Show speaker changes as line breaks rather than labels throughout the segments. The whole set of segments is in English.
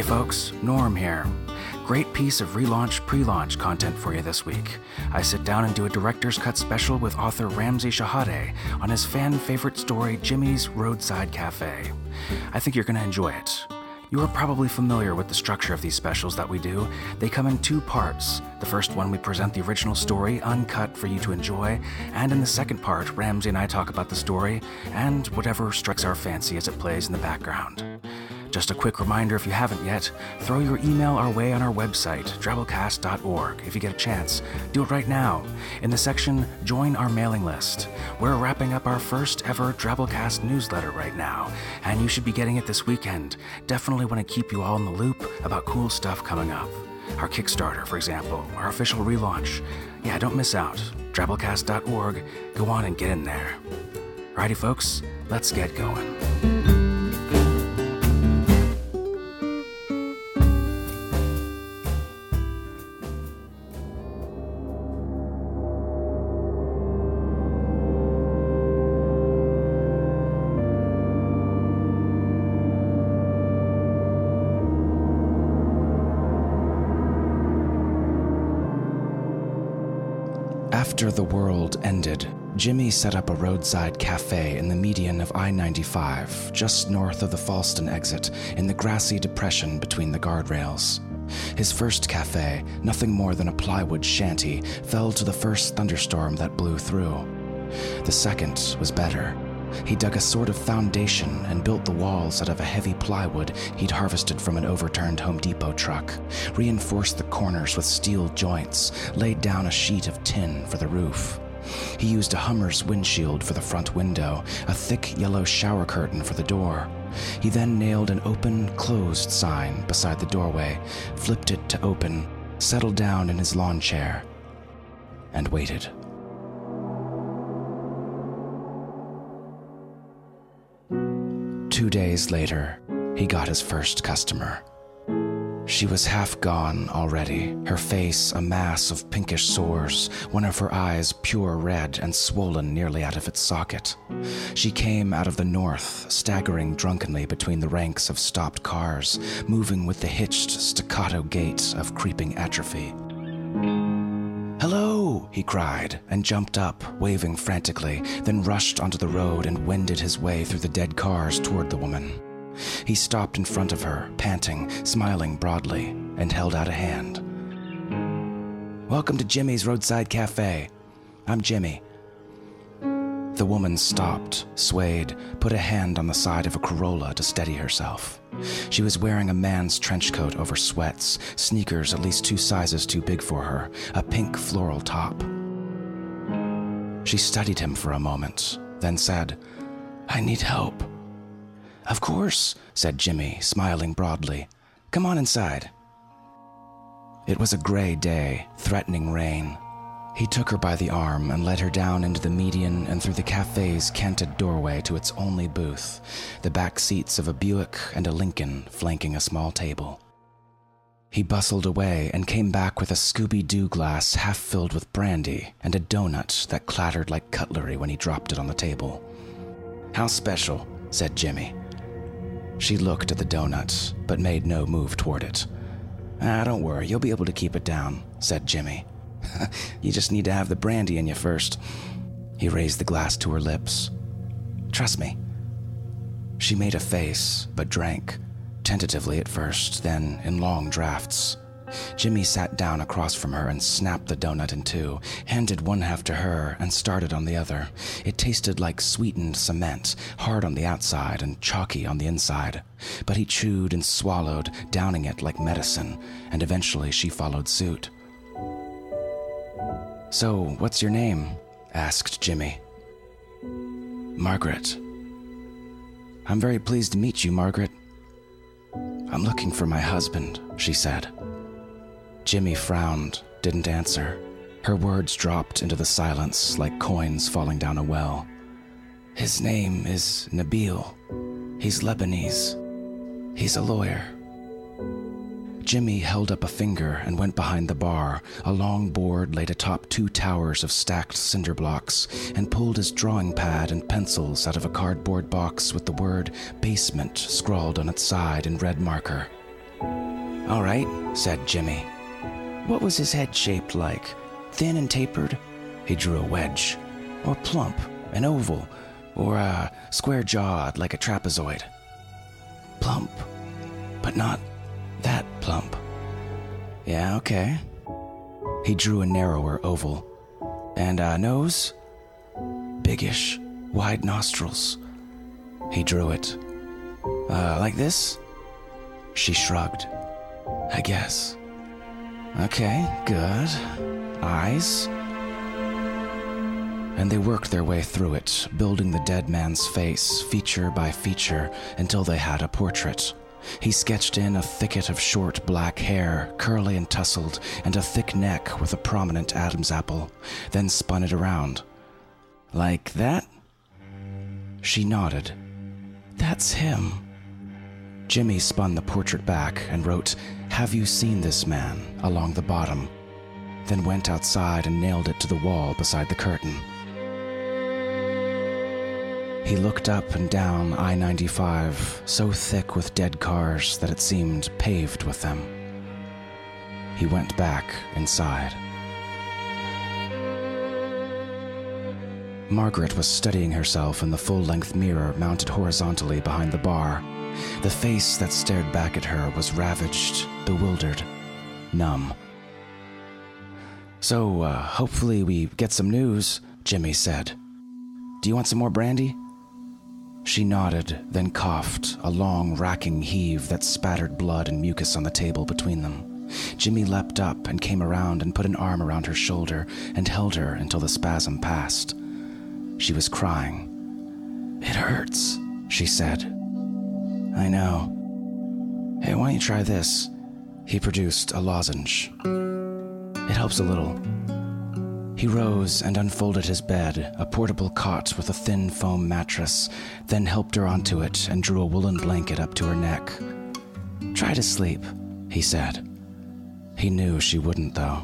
Hey folks, Norm here. Great piece of relaunch pre launch content for you this week. I sit down and do a director's cut special with author Ramsey Shehadeh on his fan favorite story, Jimmy's Roadside Cafe. I think you're going to enjoy it. You are probably familiar with the structure of these specials that we do. They come in two parts. The first one, we present the original story uncut for you to enjoy, and in the second part, Ramsey and I talk about the story and whatever strikes our fancy as it plays in the background. Just a quick reminder if you haven't yet, throw your email our way on our website, drabblecast.org, if you get a chance. Do it right now. In the section Join Our Mailing List, we're wrapping up our first ever Drabblecast newsletter right now, and you should be getting it this weekend. Definitely want to keep you all in the loop about cool stuff coming up. Our Kickstarter, for example, our official relaunch. Yeah, don't miss out. Drabblecast.org. Go on and get in there. Righty, folks, let's get going. After the world ended, Jimmy set up a roadside cafe in the median of I 95, just north of the Fallston exit, in the grassy depression between the guardrails. His first cafe, nothing more than a plywood shanty, fell to the first thunderstorm that blew through. The second was better. He dug a sort of foundation and built the walls out of a heavy plywood he'd harvested from an overturned Home Depot truck, reinforced the corners with steel joints, laid down a sheet of tin for the roof. He used a Hummer's windshield for the front window, a thick yellow shower curtain for the door. He then nailed an open closed sign beside the doorway, flipped it to open, settled down in his lawn chair, and waited. Two days later, he got his first customer. She was half gone already, her face a mass of pinkish sores, one of her eyes pure red and swollen nearly out of its socket. She came out of the north, staggering drunkenly between the ranks of stopped cars, moving with the hitched staccato gait of creeping atrophy. He cried, and jumped up, waving frantically, then rushed onto the road and wended his way through the dead cars toward the woman. He stopped in front of her, panting, smiling broadly, and held out a hand. Welcome to Jimmy's Roadside Cafe. I'm Jimmy. The woman stopped, swayed, put a hand on the side of a Corolla to steady herself. She was wearing a man's trench coat over sweats, sneakers at least two sizes too big for her, a pink floral top. She studied him for a moment, then said, I need help. Of course, said Jimmy, smiling broadly. Come on inside. It was a gray day, threatening rain. He took her by the arm and led her down into the median and through the cafe's canted doorway to its only booth, the back seats of a Buick and a Lincoln flanking a small table. He bustled away and came back with a Scooby Doo glass half filled with brandy and a donut that clattered like cutlery when he dropped it on the table. How special, said Jimmy. She looked at the donut, but made no move toward it. Ah, don't worry, you'll be able to keep it down, said Jimmy. you just need to have the brandy in you first. He raised the glass to her lips. Trust me. She made a face, but drank, tentatively at first, then in long drafts. Jimmy sat down across from her and snapped the donut in two, handed one half to her, and started on the other. It tasted like sweetened cement, hard on the outside and chalky on the inside. But he chewed and swallowed, downing it like medicine, and eventually she followed suit. So, what's your name? asked Jimmy. Margaret. I'm very pleased to meet you, Margaret. I'm looking for my husband, she said. Jimmy frowned, didn't answer. Her words dropped into the silence like coins falling down a well. His name is Nabil. He's Lebanese. He's a lawyer. Jimmy held up a finger and went behind the bar. A long board laid atop two towers of stacked cinder blocks and pulled his drawing pad and pencils out of a cardboard box with the word basement scrawled on its side in red marker. All right, said Jimmy. What was his head shaped like? Thin and tapered? He drew a wedge. Or plump, an oval, or uh, square jawed like a trapezoid. Plump, but not that plump. Yeah, okay. He drew a narrower oval. And a nose? Biggish, wide nostrils. He drew it. Uh, like this? She shrugged. I guess. Okay, good. Eyes? And they worked their way through it, building the dead man's face feature by feature until they had a portrait. He sketched in a thicket of short black hair, curly and tousled, and a thick neck with a prominent Adam's apple, then spun it around. Like that? She nodded. That's him. Jimmy spun the portrait back and wrote, Have you seen this man? along the bottom, then went outside and nailed it to the wall beside the curtain. He looked up and down I 95, so thick with dead cars that it seemed paved with them. He went back inside. Margaret was studying herself in the full length mirror mounted horizontally behind the bar. The face that stared back at her was ravaged, bewildered, numb. So, uh, hopefully, we get some news, Jimmy said. Do you want some more brandy? She nodded, then coughed, a long, racking heave that spattered blood and mucus on the table between them. Jimmy leapt up and came around and put an arm around her shoulder and held her until the spasm passed. She was crying. It hurts, she said. I know. Hey, why don't you try this? He produced a lozenge. It helps a little. He rose and unfolded his bed, a portable cot with a thin foam mattress, then helped her onto it and drew a woolen blanket up to her neck. Try to sleep, he said. He knew she wouldn't, though.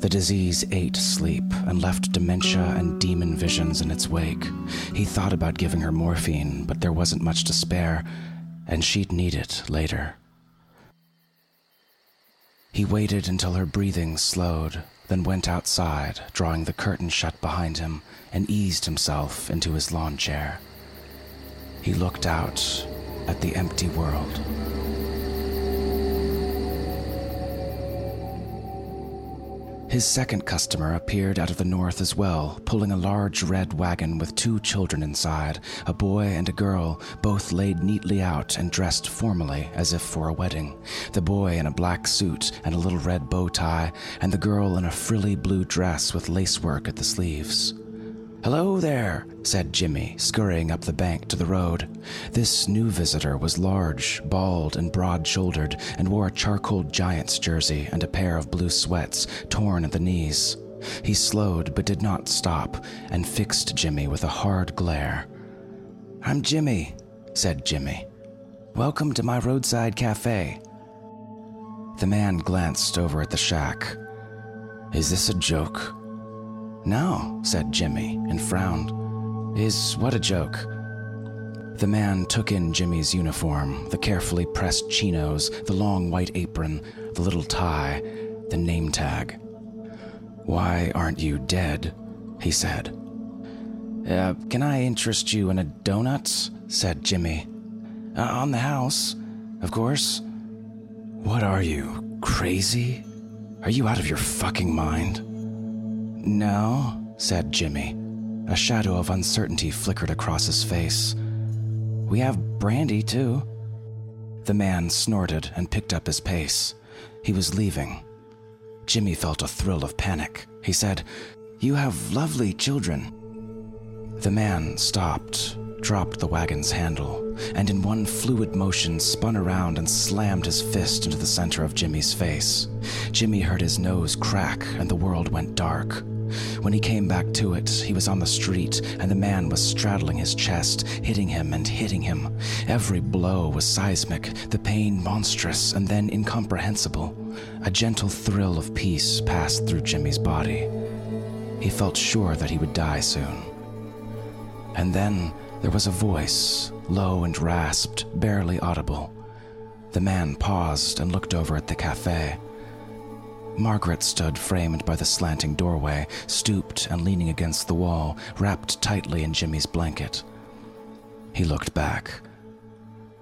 The disease ate sleep and left dementia and demon visions in its wake. He thought about giving her morphine, but there wasn't much to spare, and she'd need it later. He waited until her breathing slowed, then went outside, drawing the curtain shut behind him, and eased himself into his lawn chair. He looked out at the empty world. His second customer appeared out of the north as well, pulling a large red wagon with two children inside, a boy and a girl, both laid neatly out and dressed formally as if for a wedding. The boy in a black suit and a little red bow tie, and the girl in a frilly blue dress with lacework at the sleeves. Hello there, said Jimmy, scurrying up the bank to the road. This new visitor was large, bald, and broad shouldered, and wore a charcoal Giants jersey and a pair of blue sweats torn at the knees. He slowed but did not stop and fixed Jimmy with a hard glare. I'm Jimmy, said Jimmy. Welcome to my roadside cafe. The man glanced over at the shack. Is this a joke? No, said Jimmy, and frowned. Is what a joke. The man took in Jimmy's uniform, the carefully pressed chinos, the long white apron, the little tie, the name tag. Why aren't you dead? he said. Uh, can I interest you in a donut? said Jimmy. Uh, on the house, of course. What are you, crazy? Are you out of your fucking mind? No, said Jimmy. A shadow of uncertainty flickered across his face. We have brandy, too. The man snorted and picked up his pace. He was leaving. Jimmy felt a thrill of panic. He said, You have lovely children. The man stopped, dropped the wagon's handle, and in one fluid motion spun around and slammed his fist into the center of Jimmy's face. Jimmy heard his nose crack and the world went dark. When he came back to it, he was on the street, and the man was straddling his chest, hitting him and hitting him. Every blow was seismic, the pain monstrous and then incomprehensible. A gentle thrill of peace passed through Jimmy's body. He felt sure that he would die soon. And then there was a voice, low and rasped, barely audible. The man paused and looked over at the cafe. Margaret stood framed by the slanting doorway, stooped and leaning against the wall, wrapped tightly in Jimmy's blanket. He looked back.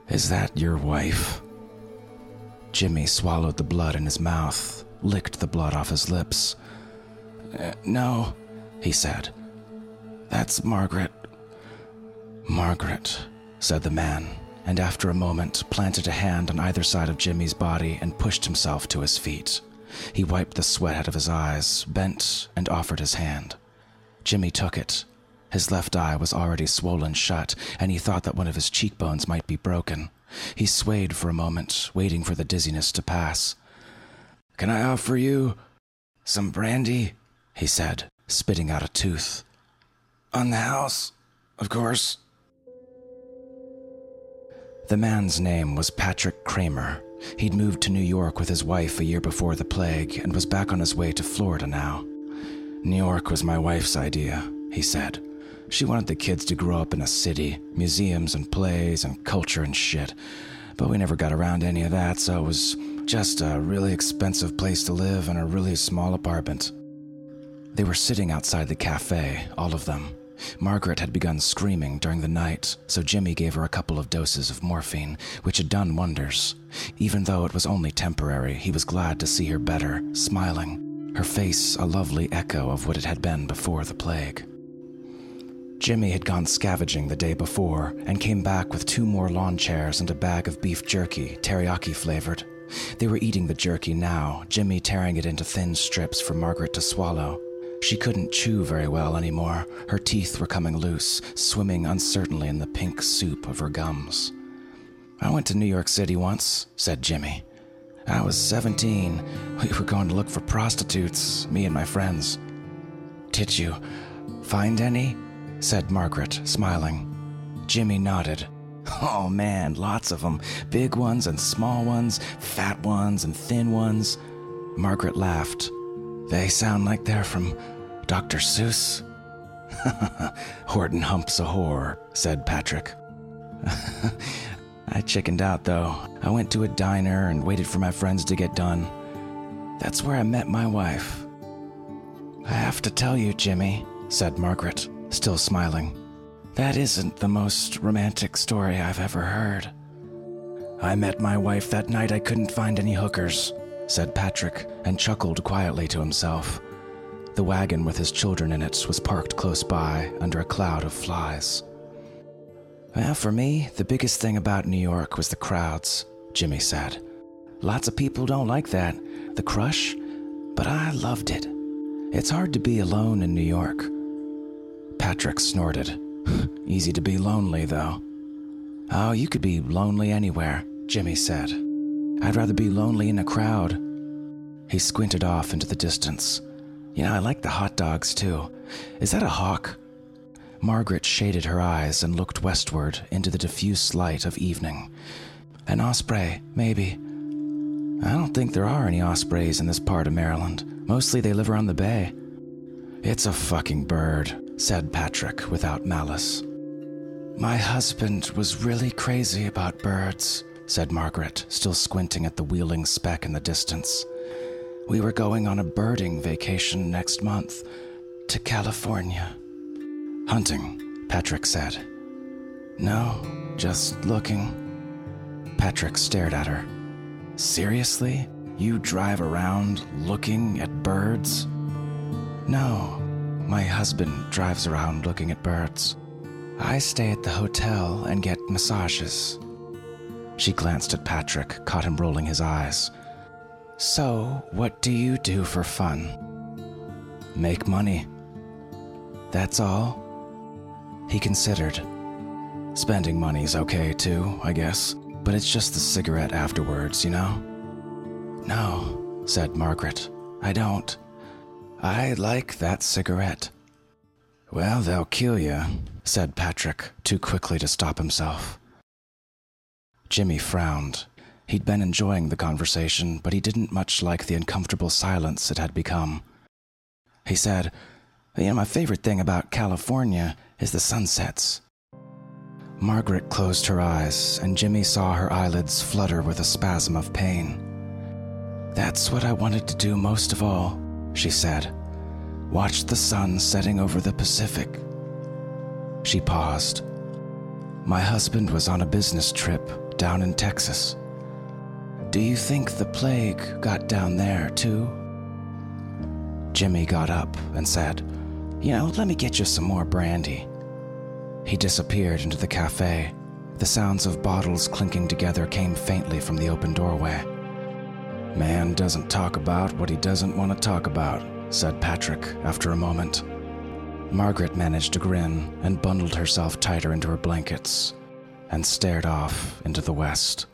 Is that your wife? Jimmy swallowed the blood in his mouth, licked the blood off his lips. Uh, no, he said. That's Margaret. Margaret, said the man, and after a moment planted a hand on either side of Jimmy's body and pushed himself to his feet. He wiped the sweat out of his eyes, bent, and offered his hand. Jimmy took it. His left eye was already swollen shut, and he thought that one of his cheekbones might be broken. He swayed for a moment, waiting for the dizziness to pass. Can I offer you some brandy? he said, spitting out a tooth. On the house, of course. The man's name was Patrick Kramer. He'd moved to New York with his wife a year before the plague and was back on his way to Florida now. New York was my wife's idea, he said. She wanted the kids to grow up in a city, museums and plays and culture and shit. But we never got around any of that, so it was just a really expensive place to live in a really small apartment. They were sitting outside the cafe, all of them. Margaret had begun screaming during the night, so Jimmy gave her a couple of doses of morphine, which had done wonders. Even though it was only temporary, he was glad to see her better, smiling, her face a lovely echo of what it had been before the plague. Jimmy had gone scavenging the day before and came back with two more lawn chairs and a bag of beef jerky, teriyaki flavored. They were eating the jerky now, Jimmy tearing it into thin strips for Margaret to swallow. She couldn't chew very well anymore. Her teeth were coming loose, swimming uncertainly in the pink soup of her gums. I went to New York City once, said Jimmy. I was 17. We were going to look for prostitutes, me and my friends. Did you find any? said Margaret, smiling. Jimmy nodded. Oh man, lots of them. Big ones and small ones, fat ones and thin ones. Margaret laughed. They sound like they're from Dr. Seuss. Horton humps a whore, said Patrick. I chickened out though. I went to a diner and waited for my friends to get done. That's where I met my wife. I have to tell you, Jimmy, said Margaret still smiling. That isn't the most romantic story I've ever heard. I met my wife that night I couldn't find any hookers, said Patrick, and chuckled quietly to himself. The wagon with his children in it was parked close by under a cloud of flies. Well, for me, the biggest thing about New York was the crowds, Jimmy said. Lots of people don't like that, the crush, but I loved it. It's hard to be alone in New York. Patrick snorted. Easy to be lonely, though. Oh, you could be lonely anywhere, Jimmy said. I'd rather be lonely in a crowd. He squinted off into the distance. You know, I like the hot dogs too. Is that a hawk? Margaret shaded her eyes and looked westward into the diffuse light of evening. An osprey, maybe. I don't think there are any ospreys in this part of Maryland. Mostly they live around the bay. It's a fucking bird, said Patrick without malice. My husband was really crazy about birds, said Margaret, still squinting at the wheeling speck in the distance. We were going on a birding vacation next month to California. Hunting, Patrick said. No, just looking. Patrick stared at her. Seriously? You drive around looking at birds? No, my husband drives around looking at birds. I stay at the hotel and get massages. She glanced at Patrick, caught him rolling his eyes. So, what do you do for fun? Make money. That's all? He considered. Spending money's okay too, I guess, but it's just the cigarette afterwards, you know? No, said Margaret. I don't. I like that cigarette. Well, they'll kill you, said Patrick, too quickly to stop himself. Jimmy frowned. He'd been enjoying the conversation, but he didn't much like the uncomfortable silence it had become. He said, You know, my favorite thing about California is the sunsets. Margaret closed her eyes, and Jimmy saw her eyelids flutter with a spasm of pain. That's what I wanted to do most of all, she said. Watch the sun setting over the Pacific. She paused. My husband was on a business trip down in Texas. Do you think the plague got down there too? Jimmy got up and said, You know, let me get you some more brandy. He disappeared into the cafe. The sounds of bottles clinking together came faintly from the open doorway. Man doesn't talk about what he doesn't want to talk about, said Patrick after a moment. Margaret managed to grin and bundled herself tighter into her blankets and stared off into the west.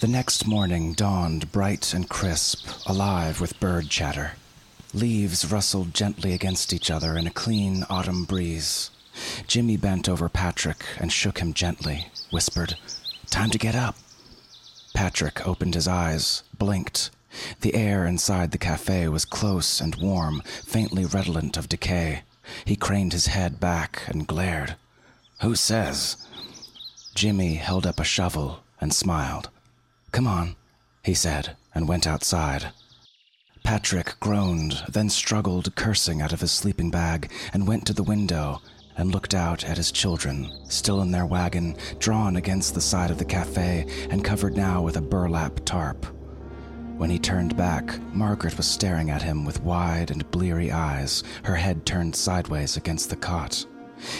The next morning dawned bright and crisp, alive with bird chatter. Leaves rustled gently against each other in a clean autumn breeze. Jimmy bent over Patrick and shook him gently, whispered, Time to get up. Patrick opened his eyes, blinked. The air inside the cafe was close and warm, faintly redolent of decay. He craned his head back and glared. Who says? Jimmy held up a shovel and smiled. Come on, he said, and went outside. Patrick groaned, then struggled, cursing out of his sleeping bag, and went to the window and looked out at his children, still in their wagon, drawn against the side of the cafe and covered now with a burlap tarp. When he turned back, Margaret was staring at him with wide and bleary eyes, her head turned sideways against the cot.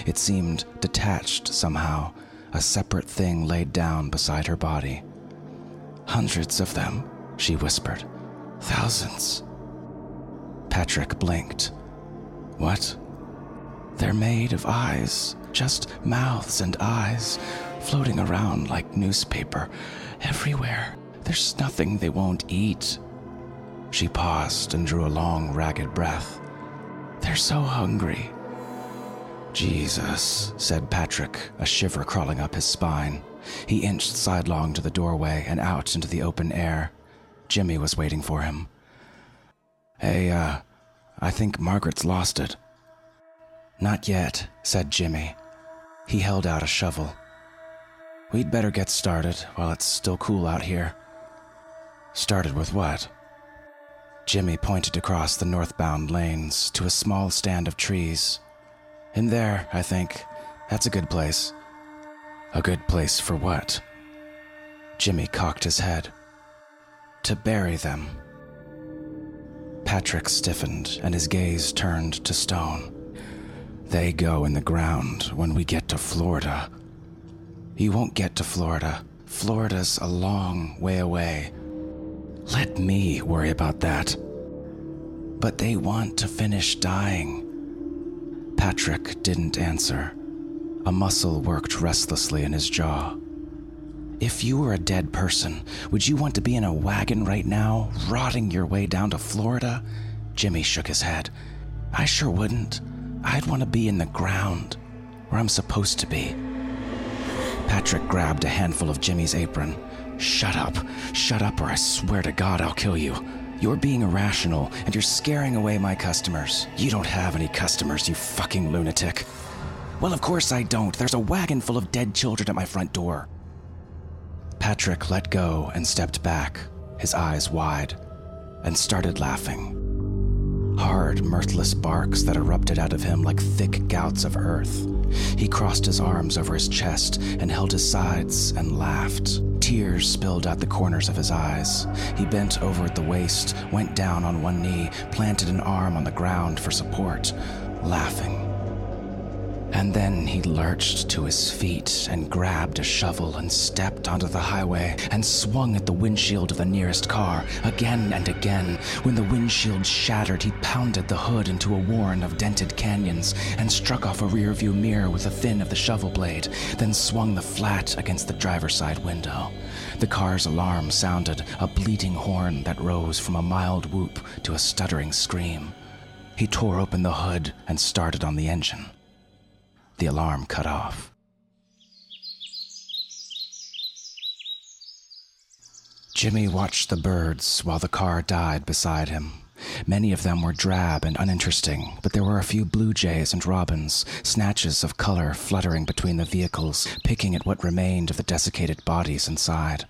It seemed detached somehow, a separate thing laid down beside her body. Hundreds of them, she whispered. Thousands. Patrick blinked. What? They're made of eyes, just mouths and eyes, floating around like newspaper everywhere. There's nothing they won't eat. She paused and drew a long, ragged breath. They're so hungry. Jesus, said Patrick, a shiver crawling up his spine. He inched sidelong to the doorway and out into the open air. Jimmy was waiting for him. Hey, uh, I think Margaret's lost it. Not yet, said Jimmy. He held out a shovel. We'd better get started while it's still cool out here. Started with what? Jimmy pointed across the northbound lanes to a small stand of trees. In there, I think. That's a good place. A good place for what? Jimmy cocked his head. To bury them. Patrick stiffened and his gaze turned to stone. They go in the ground when we get to Florida. You won't get to Florida. Florida's a long way away. Let me worry about that. But they want to finish dying. Patrick didn't answer. A muscle worked restlessly in his jaw. If you were a dead person, would you want to be in a wagon right now, rotting your way down to Florida? Jimmy shook his head. I sure wouldn't. I'd want to be in the ground, where I'm supposed to be. Patrick grabbed a handful of Jimmy's apron. Shut up. Shut up, or I swear to God I'll kill you. You're being irrational, and you're scaring away my customers. You don't have any customers, you fucking lunatic. Well, of course I don't. There's a wagon full of dead children at my front door. Patrick let go and stepped back, his eyes wide, and started laughing. Hard, mirthless barks that erupted out of him like thick gouts of earth. He crossed his arms over his chest and held his sides and laughed. Tears spilled out the corners of his eyes. He bent over at the waist, went down on one knee, planted an arm on the ground for support, laughing. And then he lurched to his feet and grabbed a shovel and stepped onto the highway and swung at the windshield of the nearest car again and again. When the windshield shattered, he pounded the hood into a warren of dented canyons and struck off a rearview mirror with the thin of the shovel blade, then swung the flat against the driver's side window. The car's alarm sounded, a bleating horn that rose from a mild whoop to a stuttering scream. He tore open the hood and started on the engine the alarm cut off. Jimmy watched the birds while the car died beside him. Many of them were drab and uninteresting, but there were a few blue jays and robins, snatches of color fluttering between the vehicles, picking at what remained of the desiccated bodies inside.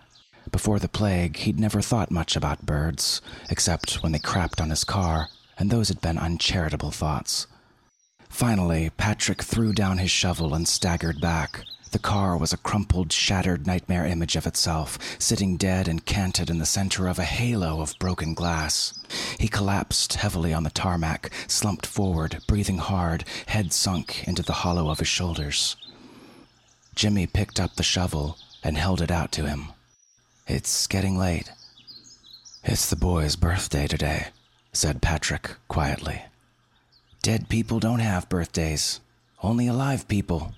Before the plague, he'd never thought much about birds, except when they crapped on his car, and those had been uncharitable thoughts. Finally, Patrick threw down his shovel and staggered back. The car was a crumpled, shattered nightmare image of itself, sitting dead and canted in the center of a halo of broken glass. He collapsed heavily on the tarmac, slumped forward, breathing hard, head sunk into the hollow of his shoulders. Jimmy picked up the shovel and held it out to him. It's getting late. It's the boy's birthday today, said Patrick quietly. Dead people don't have birthdays, only alive people.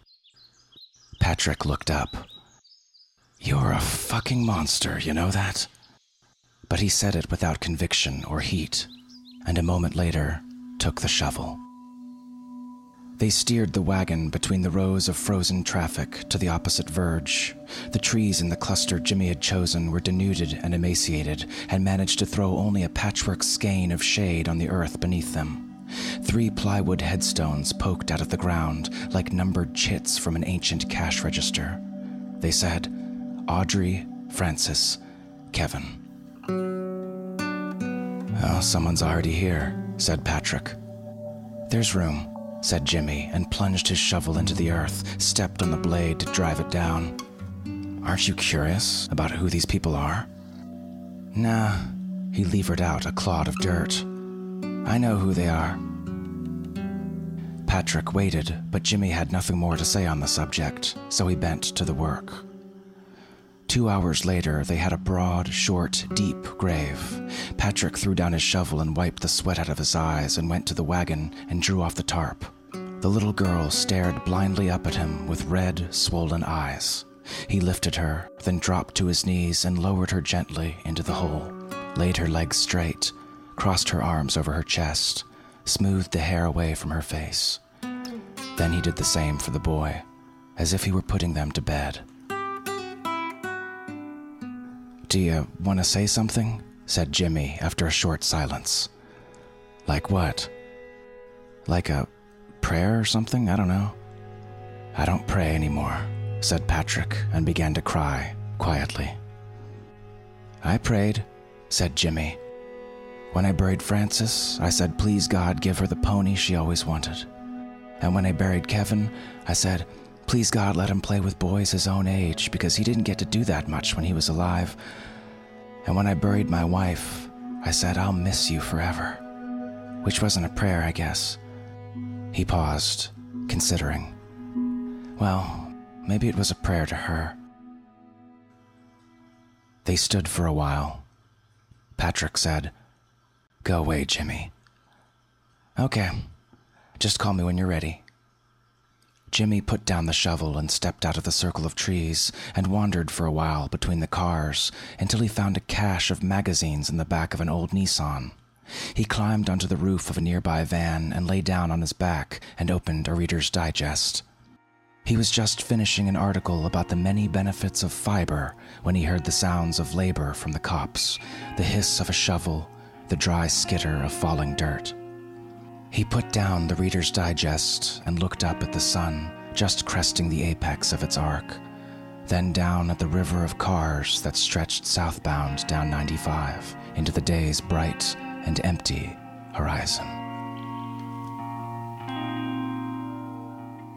Patrick looked up. You're a fucking monster, you know that? But he said it without conviction or heat, and a moment later took the shovel. They steered the wagon between the rows of frozen traffic to the opposite verge. The trees in the cluster Jimmy had chosen were denuded and emaciated, and managed to throw only a patchwork skein of shade on the earth beneath them. Three plywood headstones poked out of the ground like numbered chits from an ancient cash register. They said, Audrey, Frances, Kevin. Oh, someone's already here, said Patrick. There's room, said Jimmy, and plunged his shovel into the earth, stepped on the blade to drive it down. Aren't you curious about who these people are? Nah, he levered out a clod of dirt. I know who they are. Patrick waited, but Jimmy had nothing more to say on the subject, so he bent to the work. Two hours later, they had a broad, short, deep grave. Patrick threw down his shovel and wiped the sweat out of his eyes and went to the wagon and drew off the tarp. The little girl stared blindly up at him with red, swollen eyes. He lifted her, then dropped to his knees and lowered her gently into the hole, laid her legs straight, crossed her arms over her chest, smoothed the hair away from her face. Then he did the same for the boy, as if he were putting them to bed. Do you want to say something? said Jimmy after a short silence. Like what? Like a prayer or something? I don't know. I don't pray anymore, said Patrick and began to cry quietly. I prayed, said Jimmy, when I buried Frances, I said, please God, give her the pony she always wanted. And when I buried Kevin, I said, please God, let him play with boys his own age because he didn't get to do that much when he was alive. And when I buried my wife, I said, I'll miss you forever. Which wasn't a prayer, I guess. He paused, considering. Well, maybe it was a prayer to her. They stood for a while. Patrick said, Go away, Jimmy. Okay. Just call me when you're ready. Jimmy put down the shovel and stepped out of the circle of trees and wandered for a while between the cars until he found a cache of magazines in the back of an old Nissan. He climbed onto the roof of a nearby van and lay down on his back and opened a Reader's Digest. He was just finishing an article about the many benefits of fiber when he heard the sounds of labor from the copse, the hiss of a shovel, the dry skitter of falling dirt. He put down the Reader's Digest and looked up at the sun, just cresting the apex of its arc, then down at the river of cars that stretched southbound down 95 into the day's bright and empty horizon.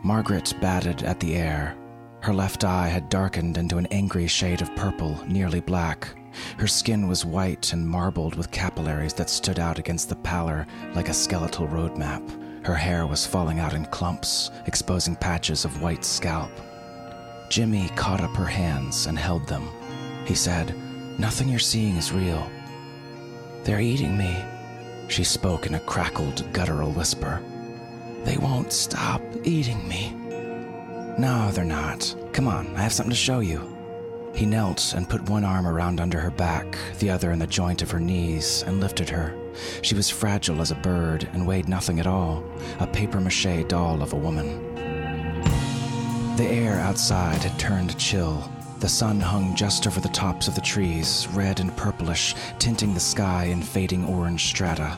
Margaret batted at the air. Her left eye had darkened into an angry shade of purple, nearly black, her skin was white and marbled with capillaries that stood out against the pallor like a skeletal road map. Her hair was falling out in clumps, exposing patches of white scalp. Jimmy caught up her hands and held them. He said, Nothing you're seeing is real. They're eating me, she spoke in a crackled, guttural whisper. They won't stop eating me. No, they're not. Come on, I have something to show you. He knelt and put one arm around under her back, the other in the joint of her knees, and lifted her. She was fragile as a bird and weighed nothing at all, a papier mache doll of a woman. The air outside had turned chill. The sun hung just over the tops of the trees, red and purplish, tinting the sky in fading orange strata.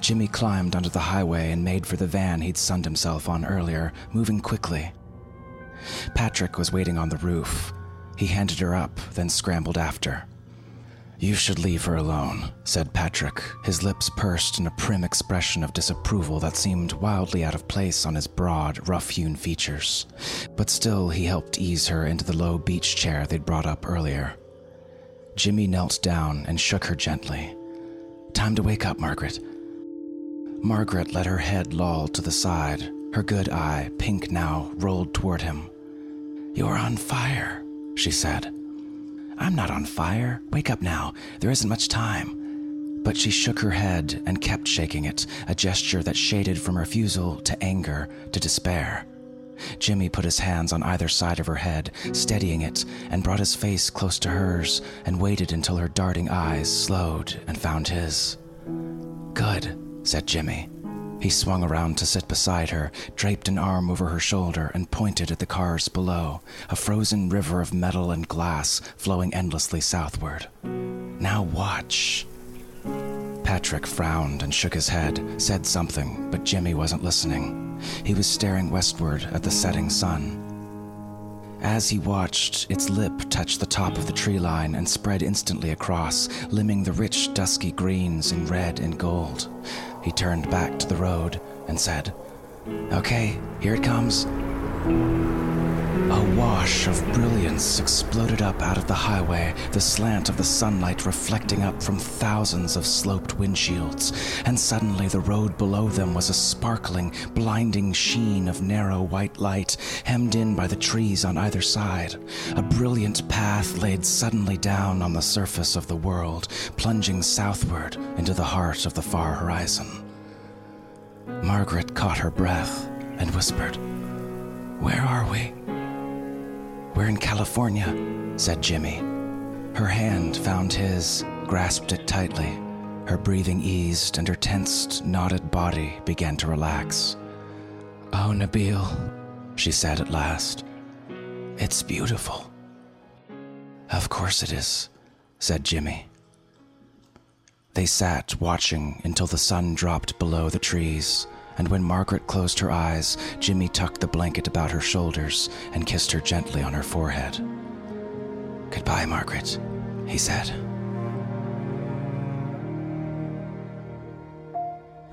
Jimmy climbed onto the highway and made for the van he'd sunned himself on earlier, moving quickly. Patrick was waiting on the roof. He handed her up, then scrambled after. You should leave her alone, said Patrick, his lips pursed in a prim expression of disapproval that seemed wildly out of place on his broad, rough hewn features. But still, he helped ease her into the low beach chair they'd brought up earlier. Jimmy knelt down and shook her gently. Time to wake up, Margaret. Margaret let her head loll to the side. Her good eye, pink now, rolled toward him. You're on fire, she said. I'm not on fire. Wake up now. There isn't much time. But she shook her head and kept shaking it, a gesture that shaded from refusal to anger to despair. Jimmy put his hands on either side of her head, steadying it, and brought his face close to hers and waited until her darting eyes slowed and found his. Good, said Jimmy. He swung around to sit beside her, draped an arm over her shoulder, and pointed at the cars below, a frozen river of metal and glass flowing endlessly southward. Now watch. Patrick frowned and shook his head, said something, but Jimmy wasn't listening. He was staring westward at the setting sun. As he watched, its lip touched the top of the tree line and spread instantly across, limning the rich, dusky greens in red and gold. He turned back to the road and said, Okay, here it comes. A wash of brilliance exploded up out of the highway, the slant of the sunlight reflecting up from thousands of sloped windshields, and suddenly the road below them was a sparkling, blinding sheen of narrow white light, hemmed in by the trees on either side. A brilliant path laid suddenly down on the surface of the world, plunging southward into the heart of the far horizon. Margaret caught her breath and whispered, Where are we? We're in California, said Jimmy. Her hand found his, grasped it tightly. Her breathing eased and her tensed, knotted body began to relax. Oh, Nabil, she said at last. It's beautiful. Of course it is, said Jimmy. They sat watching until the sun dropped below the trees, and when Margaret closed her eyes, Jimmy tucked the blanket about her shoulders and kissed her gently on her forehead. Goodbye, Margaret, he said.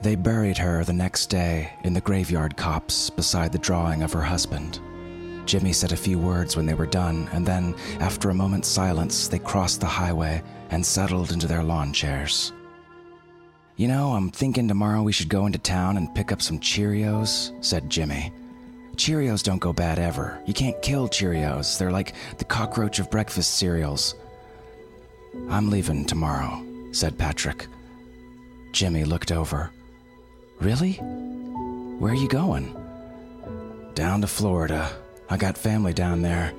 They buried her the next day in the graveyard copse beside the drawing of her husband. Jimmy said a few words when they were done, and then, after a moment's silence, they crossed the highway and settled into their lawn chairs. You know, I'm thinking tomorrow we should go into town and pick up some Cheerios, said Jimmy. Cheerios don't go bad ever. You can't kill Cheerios, they're like the cockroach of breakfast cereals. I'm leaving tomorrow, said Patrick. Jimmy looked over. Really? Where are you going? Down to Florida. I got family down there.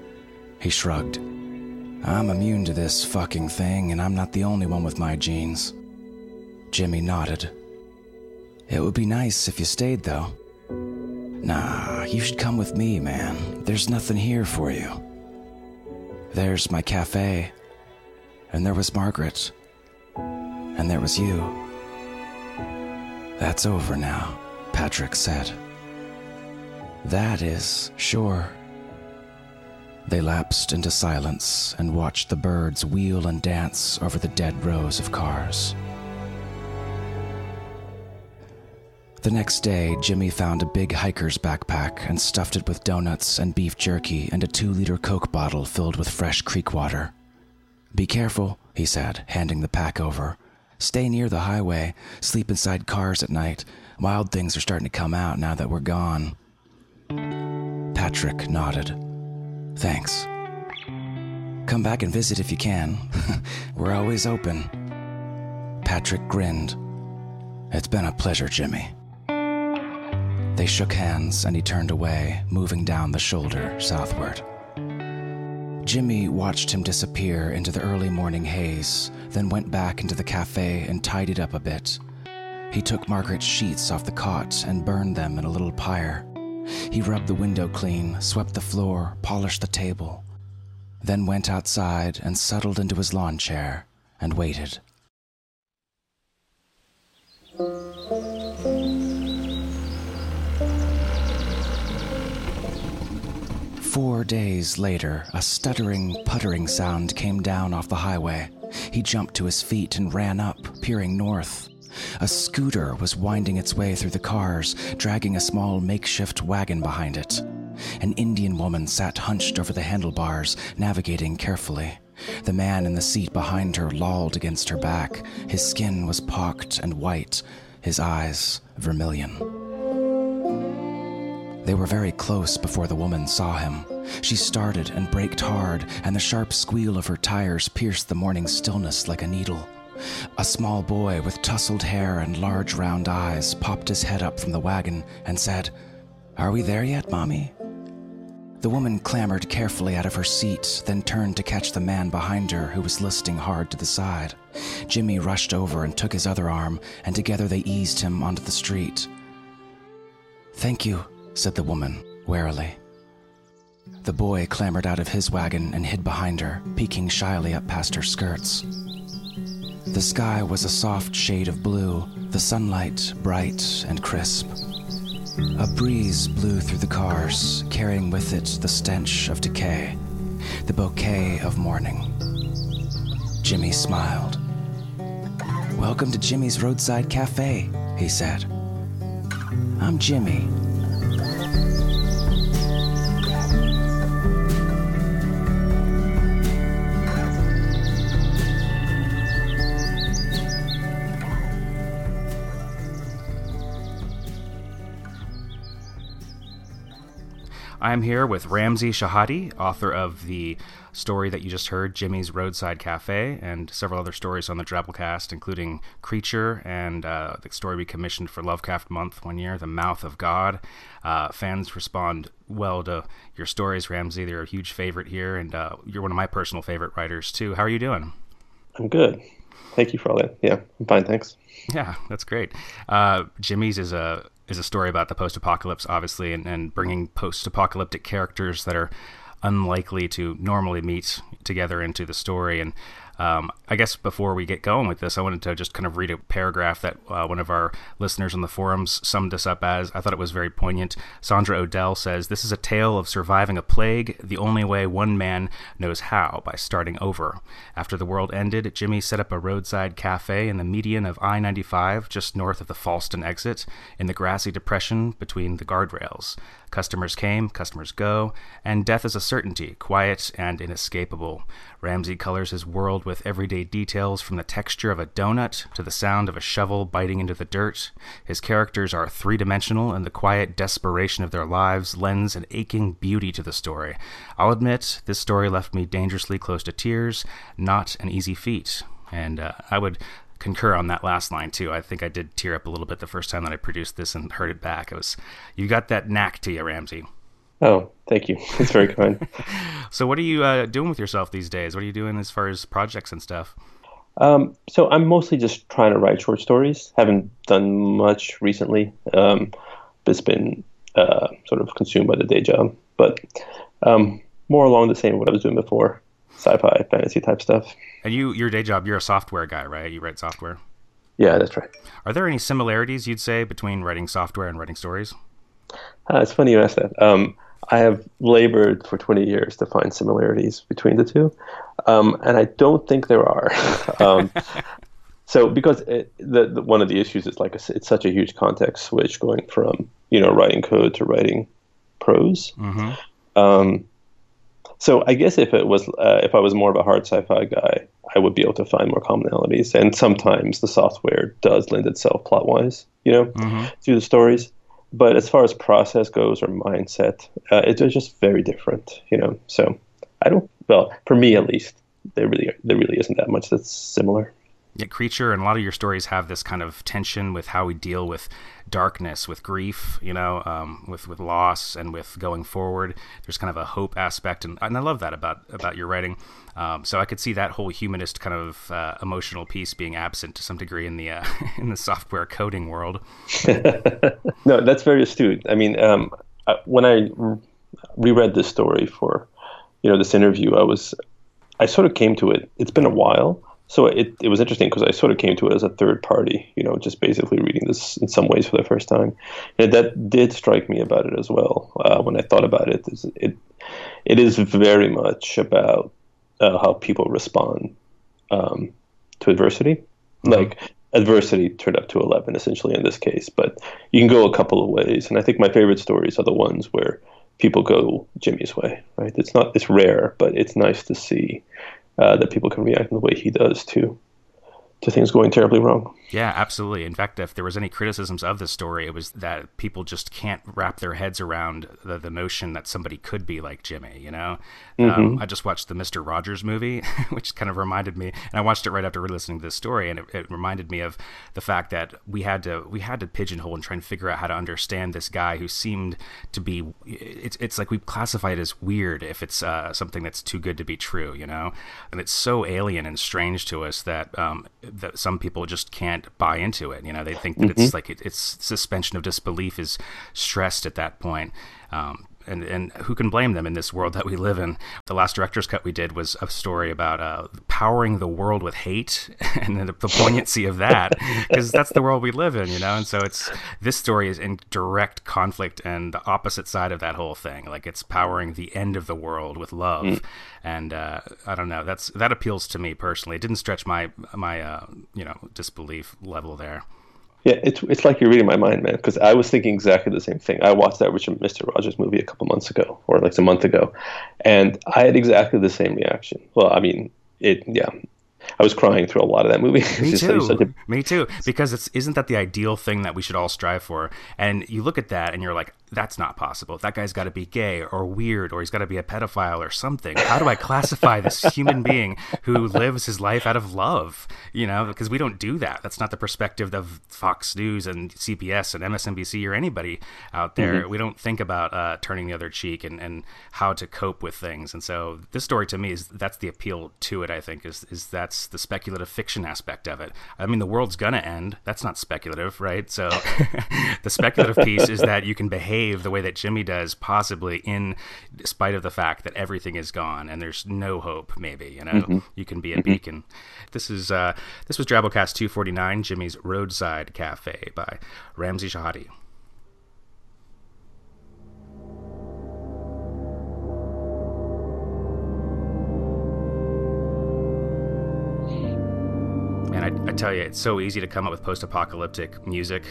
He shrugged. I'm immune to this fucking thing, and I'm not the only one with my genes. Jimmy nodded. It would be nice if you stayed, though. Nah, you should come with me, man. There's nothing here for you. There's my cafe. And there was Margaret. And there was you. That's over now, Patrick said. That is, sure. They lapsed into silence and watched the birds wheel and dance over the dead rows of cars. The next day, Jimmy found a big hiker's backpack and stuffed it with donuts and beef jerky and a two liter Coke bottle filled with fresh creek water. Be careful, he said, handing the pack over. Stay near the highway, sleep inside cars at night. Wild things are starting to come out now that we're gone. Patrick nodded. Thanks. Come back and visit if you can. We're always open. Patrick grinned. It's been a pleasure, Jimmy. They shook hands and he turned away, moving down the shoulder southward. Jimmy watched him disappear into the early morning haze, then went back into the cafe and tidied up a bit. He took Margaret's sheets off the cot and burned them in a little pyre. He rubbed the window clean, swept the floor, polished the table. then went outside and settled into his lawn chair and waited. Four days later, a stuttering, puttering sound came down off the highway. He jumped to his feet and ran up, peering north. A scooter was winding its way through the cars, dragging a small makeshift wagon behind it. An Indian woman sat hunched over the handlebars, navigating carefully. The man in the seat behind her lolled against her back. His skin was pocked and white, his eyes vermilion. They were very close before the woman saw him. She started and braked hard, and the sharp squeal of her tires pierced the morning stillness like a needle. A small boy with tousled hair and large round eyes popped his head up from the wagon and said, Are we there yet, Mommy? The woman clambered carefully out of her seat, then turned to catch the man behind her who was listing hard to the side. Jimmy rushed over and took his other arm, and together they eased him onto the street. Thank you, said the woman, warily. The boy clambered out of his wagon and hid behind her, peeking shyly up past her skirts. The sky was a soft shade of blue, the sunlight bright and crisp. A breeze blew through the cars, carrying with it the stench of decay, the bouquet of morning. Jimmy smiled. Welcome to Jimmy's Roadside Cafe, he said. I'm Jimmy.
I'm here with Ramsey Shehadeh, author of the story that you just heard, Jimmy's Roadside Cafe, and several other stories on the Drabblecast, including Creature and uh, the story we commissioned for Lovecraft Month one year, The Mouth of God. Uh, fans respond well to your stories, Ramsey. They're a huge favorite here, and uh, you're one of my personal favorite writers, too. How are you doing?
I'm good. Thank you for all that. Yeah, I'm fine, thanks.
Yeah, that's great. Uh, Jimmy's is a is a story about the post-apocalypse, obviously, and, and bringing post-apocalyptic characters that are unlikely to normally meet together into the story. And um, I guess before we get going with this, I wanted to just kind of read a paragraph that uh, one of our listeners on the forums summed this up as. I thought it was very poignant. Sandra Odell says, This is a tale of surviving a plague the only way one man knows how, by starting over. After the world ended, Jimmy set up a roadside cafe in the median of I 95, just north of the Fallston exit, in the grassy depression between the guardrails. Customers came, customers go, and death is a certainty, quiet and inescapable. Ramsey colors his world with everyday details from the texture of a donut to the sound of a shovel biting into the dirt. His characters are three dimensional, and the quiet desperation of their lives lends an aching beauty to the story. I'll admit, this story left me dangerously close to tears, not an easy feat. And uh, I would concur on that last line too. I think I did tear up a little bit the first time that I produced this and heard it back. It was you got that knack to you, Ramsey.
Oh, thank you. It's very kind.
so, what are you uh, doing with yourself these days? What are you doing as far as projects and stuff?
Um, so I'm mostly just trying to write short stories. Haven't done much recently. Um, it's been uh, sort of consumed by the day job, but um, more along the same what I was doing before sci-fi, fantasy type stuff.
And you, your day job, you're a software guy, right? You write software.
Yeah, that's right.
Are there any similarities you'd say between writing software and writing stories?
Uh, it's funny you ask that. Um, I have labored for 20 years to find similarities between the two, um, and I don't think there are. um, so, because it, the, the, one of the issues is like a, it's such a huge context switch going from you know writing code to writing prose. Mm-hmm. Um, so I guess if it was uh, if I was more of a hard sci-fi guy, I would be able to find more commonalities. And sometimes the software does lend itself plot-wise, you know, mm-hmm. to the stories. But as far as process goes or mindset, uh, it's just very different, you know. So I don't. Well, for me at least, there really there really isn't that much that's similar.
Yeah, creature and a lot of your stories have this kind of tension with how we deal with darkness, with grief, you know, um, with with loss, and with going forward. There's kind of a hope aspect, and, and I love that about about your writing. Um, so I could see that whole humanist kind of uh, emotional piece being absent to some degree in the uh, in the software coding world.
no, that's very astute. I mean, um, when I reread this story for you know this interview, I was I sort of came to it. It's been a while, so it it was interesting because I sort of came to it as a third party, you know, just basically reading this in some ways for the first time, and that did strike me about it as well. Uh, when I thought about it, it it is very much about uh, how people respond um, to adversity, mm-hmm. like adversity turned up to 11 essentially in this case but you can go a couple of ways and i think my favorite stories are the ones where people go Jimmy's way, right? It's not it's rare, but it's nice to see uh, that people can react in the way he does to to things going terribly wrong.
Yeah, absolutely. In fact, if there was any criticisms of this story, it was that people just can't wrap their heads around the, the notion that somebody could be like Jimmy. You know, um, mm-hmm. um, I just watched the Mister Rogers movie, which kind of reminded me, and I watched it right after listening to this story, and it, it, reminded me of the fact that we had to we had to pigeonhole and try and figure out how to understand this guy who seemed to be. It's it's like we classify it as weird if it's uh, something that's too good to be true. You know, and it's so alien and strange to us that um, that some people just can't buy into it. You know, they think that mm-hmm. it's like it, it's suspension of disbelief is stressed at that point. Um, and and who can blame them in this world that we live in? The last director's cut we did was a story about uh, powering the world with hate and the, the poignancy of that, because that's the world we live in, you know. And so it's this story is in direct conflict and the opposite side of that whole thing. Like it's powering the end of the world with love, mm. and uh, I don't know. That's that appeals to me personally. It didn't stretch my my uh, you know disbelief level there.
Yeah, it's it's like you're reading my mind, man. Because I was thinking exactly the same thing. I watched that Richard Mister Rogers movie a couple months ago, or like a month ago, and I had exactly the same reaction. Well, I mean, it yeah, I was crying through a lot of that movie.
Me too. A... Me too. Because it's isn't that the ideal thing that we should all strive for? And you look at that and you're like, that's not possible. That guy's got to be gay or weird or he's got to be a pedophile or something. How do I classify this human being who lives his life out of love? You know, because we don't do that. That's not the perspective of Fox News and CBS and MSNBC or anybody out there. Mm-hmm. We don't think about uh, turning the other cheek and, and how to cope with things. And so this story to me is that's the appeal to it. I think is is that's the speculative fiction aspect of it. I mean, the world's gonna end. That's not speculative, right? So the speculative piece is that you can behave the way that Jimmy does, possibly in spite of the fact that everything is gone and there's no hope. Maybe you know mm-hmm. you can be a mm-hmm. beacon. This is uh, this was Drabblecast 249, Jimmy's Roadside Cafe by Ramsey Shehadeh. I, I, tell you, it's so easy to come up with post apocalyptic music.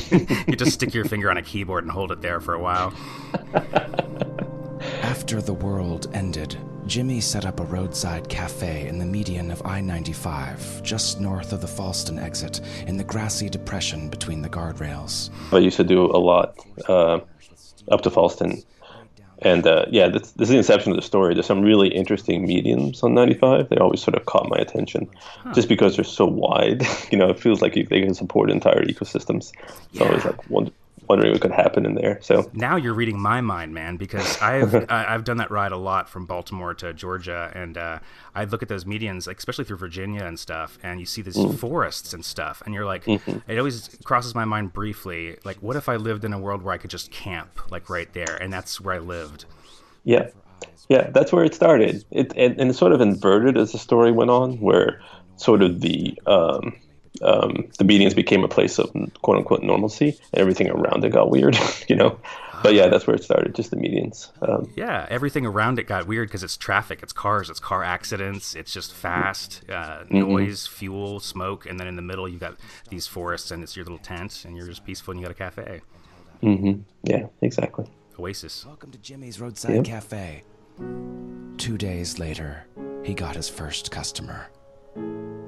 you just stick your finger on a keyboard and hold it there for a while.
After the world ended, Jimmy set up a roadside cafe in the median of I 95, just north of the Fallston exit, in the grassy depression between the guardrails.
I used to do a lot uh, up to Fallston and uh, yeah, this, this, is the inception of the story. There's some really interesting mediums on 95. They always sort of caught my attention, huh. just because they're so wide. you know, it feels like they can support entire ecosystems. So yeah. I was like wondering what could happen in there. So
now you're reading my mind, man, because I've I've done that ride a lot from Baltimore to Georgia, and uh, I look at those medians, like especially through Virginia and stuff, and you see these mm. forests and stuff, and you're like, mm-hmm. it always crosses my mind briefly, like, what if I lived in a world where I could just camp, like right there, and that's where I lived.
Yeah, yeah, that's where it started. It and, and it sort of inverted as the story went on, where sort of the um, um, the medians became a place of quote unquote normalcy, and everything around it got weird, you know. But yeah, that's where it started, just the medians. Um,
yeah, everything around it got weird because it's traffic, it's cars, it's car accidents, it's just fast, uh, mm-hmm. noise, fuel, smoke, and then in the middle you've got these forests, and it's your little tent, and you're just peaceful, and you got a cafe.
Mm-hmm. Yeah, exactly.
Oasis.
Welcome to Jimmy's Roadside yep. Cafe. Two days later, he got his first customer.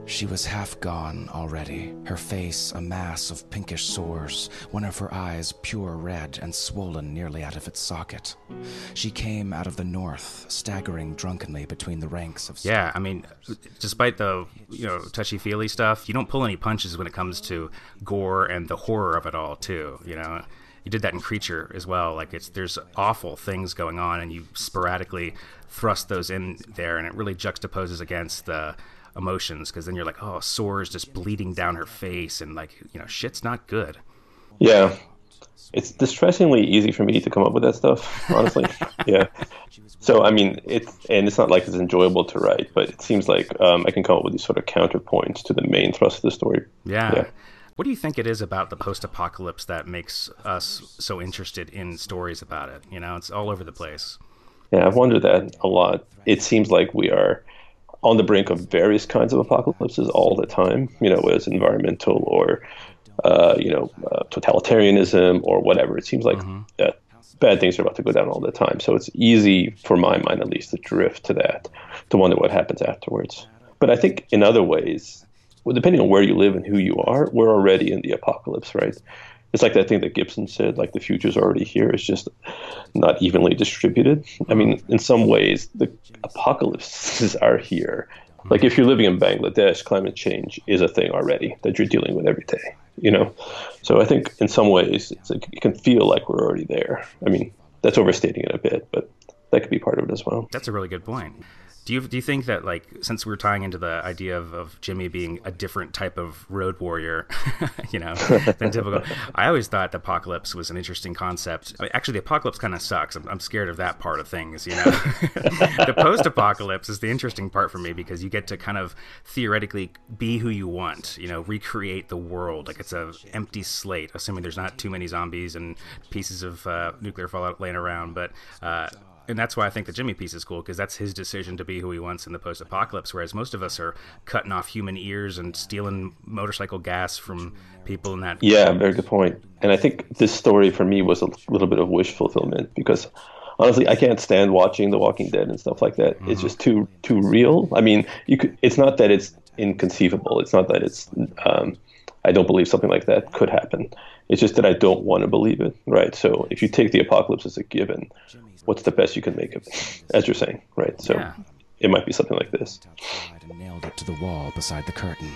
She was half gone already, her face a mass of pinkish sores, one of her eyes pure red and swollen nearly out of its socket. She came out of the north, staggering drunkenly between the ranks of.
Yeah, I mean, despite the you know touchy feely stuff, you don't pull any punches when it comes to gore and the horror of it all, too. You know, you did that in Creature as well. Like it's there's awful things going on, and you sporadically thrust those in there, and it really juxtaposes against the emotions because then you're like, oh, sores just bleeding down her face, and like you know, shit's not good.
Yeah, it's distressingly easy for me to come up with that stuff, honestly. yeah. So I mean, it's and it's not like it's enjoyable to write, but it seems like um, I can come up with these sort of counterpoints to the main thrust of the story.
Yeah. yeah. What do you think it is about the post-apocalypse that makes us so interested in stories about it? You know, it's all over the place.
Yeah, I've wondered that a lot. It seems like we are on the brink of various kinds of apocalypses all the time. You know, whether it's environmental or uh, you know, uh, totalitarianism or whatever. It seems like mm-hmm. that bad things are about to go down all the time. So it's easy, for my mind at least, to drift to that, to wonder what happens afterwards. But I think in other ways, well, depending on where you live and who you are, we're already in the apocalypse, right? It's like that thing that Gibson said, like the future's already here. It's just not evenly distributed. I mean, in some ways, the apocalypses are here. Like if you're living in Bangladesh, climate change is a thing already that you're dealing with every day you know. So I think in some ways like it can feel like we're already there. I mean, that's overstating it a bit, but that could be part of it as well.
That's a really good point. Do you do you think that like since we're tying into the idea of, of Jimmy being a different type of road warrior, you know, than typical? I always thought the apocalypse was an interesting concept. I mean, actually, the apocalypse kind of sucks. I'm, I'm, scared of that part of things. You know, the post-apocalypse is the interesting part for me because you get to kind of theoretically be who you want. You know, recreate the world like it's a empty slate, assuming there's not too many zombies and pieces of uh, nuclear fallout laying around, but. Uh, and that's why I think the Jimmy piece is cool because that's his decision to be who he wants in the post-apocalypse. Whereas most of us are cutting off human ears and stealing motorcycle gas from people in that.
Yeah, very good point. And I think this story for me was a little bit of wish fulfillment because honestly, I can't stand watching The Walking Dead and stuff like that. Mm-hmm. It's just too too real. I mean, you could. It's not that it's inconceivable. It's not that it's. Um, I don't believe something like that could happen. It's just that I don't want to believe it, right? So if you take the apocalypse as a given, what's the best you can make of it, as you're saying, right? So yeah. it might be something like this.
And nailed it to the wall beside the curtain.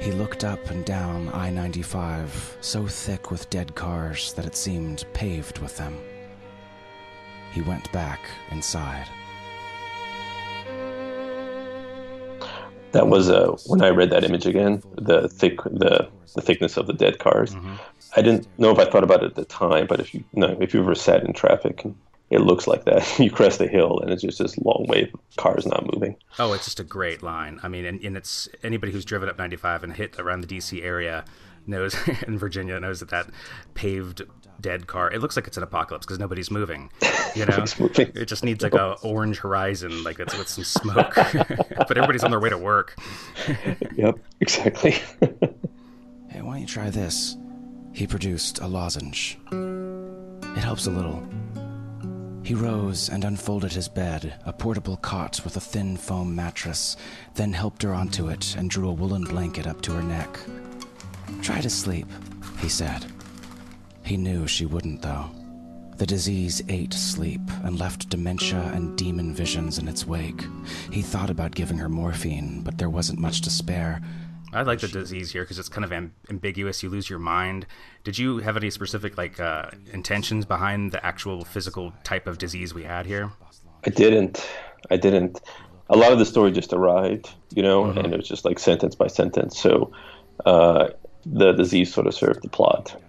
He looked up and down I 95, so thick with dead cars that it seemed paved with them. He went back inside.
That was uh, when I read that image again. The thick, the the thickness of the dead cars. Mm-hmm. I didn't know if I thought about it at the time, but if you, you know, if you ever sat in traffic, it looks like that. you crest a hill, and it's just this long wave of cars not moving.
Oh, it's just a great line. I mean, and, and it's anybody who's driven up 95 and hit around the DC area knows in Virginia knows that that paved dead car. It looks like it's an apocalypse because nobody's moving. You know, moving. it just needs like a orange horizon, like it's with some smoke. but everybody's on their way to work.
yep, exactly.
hey, why don't you try this? He produced a lozenge. It helps a little. He rose and unfolded his bed, a portable cot with a thin foam mattress, then helped her onto it and drew a woolen blanket up to her neck. Try to sleep, he said. He knew she wouldn't, though. The disease ate sleep and left dementia and demon visions in its wake. He thought about giving her morphine, but there wasn't much to spare,
I like the disease here because it's kind of am- ambiguous. You lose your mind. Did you have any specific like uh, intentions behind the actual physical type of disease we had here?
I didn't. I didn't. A lot of the story just arrived, you know, mm-hmm. and it was just like sentence by sentence. So uh, the disease sort of served the plot.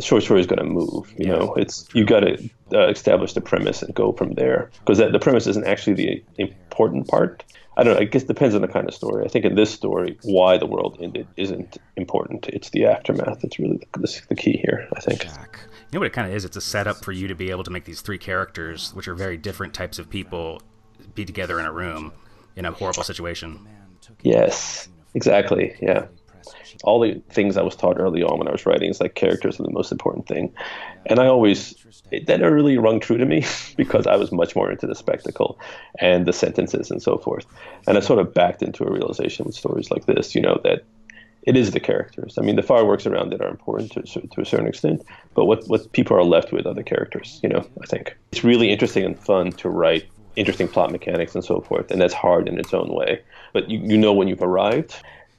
Short story is going to move. You know, it's you got to uh, establish the premise and go from there because the premise isn't actually the important part. I don't know. I guess it depends on the kind of story. I think in this story, why the world ended isn't important. It's the aftermath that's really the, the key here. I think. Jack.
You know what it kind of is? It's a setup for you to be able to make these three characters, which are very different types of people, be together in a room in a horrible situation.
Yes, exactly. Yeah all the things I was taught early on when I was writing is like characters are the most important thing, and I always it, that really rung true to me because I was much more into the spectacle and the sentences and so forth, and I sort of backed into a realization with stories like this, you know, that it is the characters. I mean, the fireworks around it are important to, to a certain extent, but what what people are left with are the characters. You know, I think it's really interesting and fun to write interesting plot mechanics and so forth, and that's hard in its own way. But you, you know when you've arrived,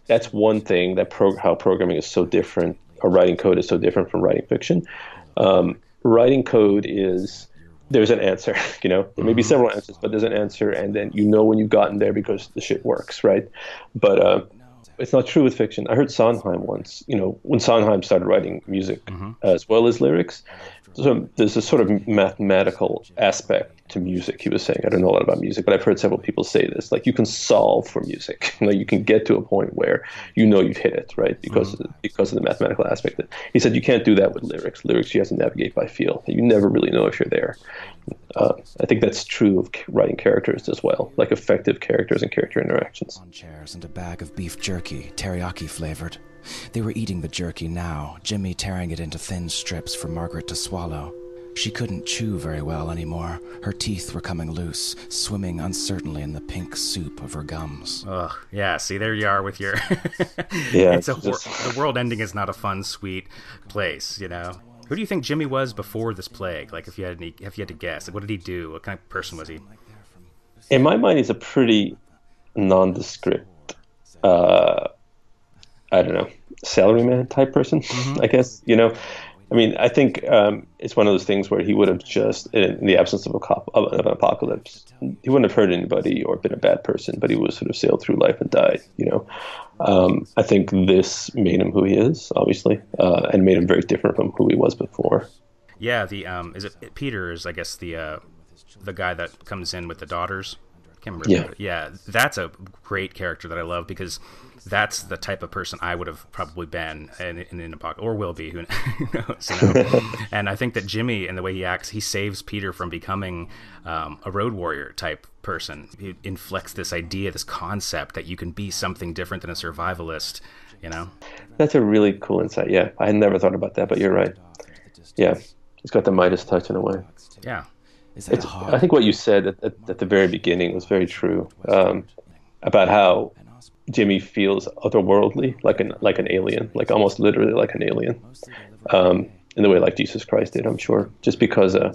that's one thing that pro- how programming is so different, or writing code is so different from writing fiction. Um, writing code is there's an answer, you know. There may be mm-hmm. several answers, but there's an answer, and then you know when you've gotten there because the shit works, right? But uh, it's not true with fiction. I heard Sondheim once. You know, when Sondheim started writing music mm-hmm. as well as lyrics, so there's a sort of mathematical aspect to music. He was saying, I don't know a lot about music, but I've heard several people say this. Like you can solve for music. like you can get to a point where you know you've hit it, right? Because mm-hmm. of the, because of the mathematical aspect. He said you can't do that with lyrics. Lyrics you have to navigate by feel. You never really know if you're there. Uh, I think that's true of writing characters as well, like effective characters and character interactions.
On chairs and a bag of beef jerky, teriyaki flavored. They were eating the jerky now, Jimmy tearing it into thin strips for Margaret to swallow. She couldn't chew very well anymore. Her teeth were coming loose, swimming uncertainly in the pink soup of her gums.
Ugh, yeah, see, there you are with your.
yeah,
it's a, just... the world ending is not a fun, sweet place, you know? Who do you think Jimmy was before this plague? Like, if you had any, if you had to guess, like, what did he do? What kind of person was he?
In my mind, he's a pretty nondescript uh, I don't know, salaryman type person, mm-hmm. I guess. You know, I mean, I think um, it's one of those things where he would have just, in the absence of a cop, of an apocalypse, he wouldn't have hurt anybody or been a bad person, but he would sort of sailed through life and died. You know, um, I think this made him who he is, obviously, uh, and made him very different from who he was before.
Yeah, the um, is it Peter is I guess the uh, the guy that comes in with the daughters. Can't remember. Yeah. yeah, that's a great character that I love because that's the type of person I would have probably been in, in an apocalypse, or will be. Who knows? You know? and I think that Jimmy, and the way he acts, he saves Peter from becoming um, a road warrior type person. He inflects this idea, this concept that you can be something different than a survivalist. You know,
that's a really cool insight. Yeah, I had never thought about that, but you're right. Yeah, he's got the Midas touch in a way.
Yeah.
I think what you said at, at, at, the very beginning was very true um, about how Jimmy feels otherworldly, like an like an alien, like almost literally like an alien, um, in the way like Jesus Christ did. I'm sure, just because. Uh,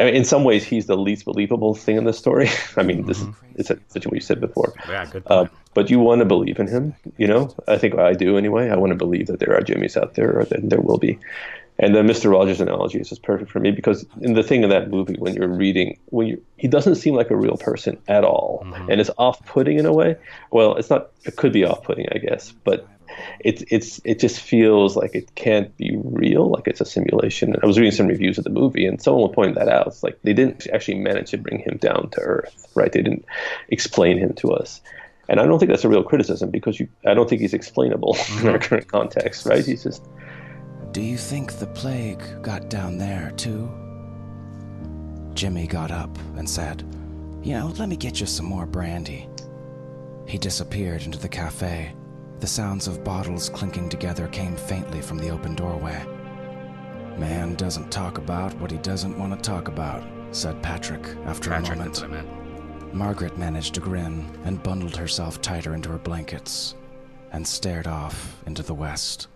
I mean, in some ways, he's the least believable thing in the story. I mean, this mm-hmm. is such what you said before.
Yeah, good. Uh,
but you want to believe in him, you know. I think I do anyway. I want to believe that there are Jimmys out there, or that there will be. And the Mr. Rogers analogy is just perfect for me because in the thing in that movie, when you're reading, when you he doesn't seem like a real person at all, mm-hmm. and it's off-putting in a way. Well, it's not. It could be off-putting, I guess, but it's it's it just feels like it can't be real, like it's a simulation. I was reading some reviews of the movie, and someone pointed that out. It's like they didn't actually manage to bring him down to earth, right? They didn't explain him to us. And I don't think that's a real criticism because you, I don't think he's explainable mm-hmm. in our current context, right? He's just
do you think the plague got down there, too? Jimmy got up and said, You know, let me get you some more brandy. He disappeared into the cafe. The sounds of bottles clinking together came faintly from the open doorway. Man doesn't talk about what he doesn't want to talk about, said Patrick after
Patrick,
a moment. Margaret managed to grin and bundled herself tighter into her blankets and stared off into the west.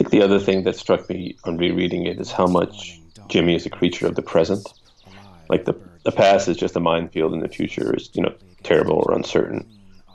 Think the other thing that struck me on rereading it is how much Jimmy is a creature of the present. Like the the past is just a minefield, and the future is you know terrible or uncertain.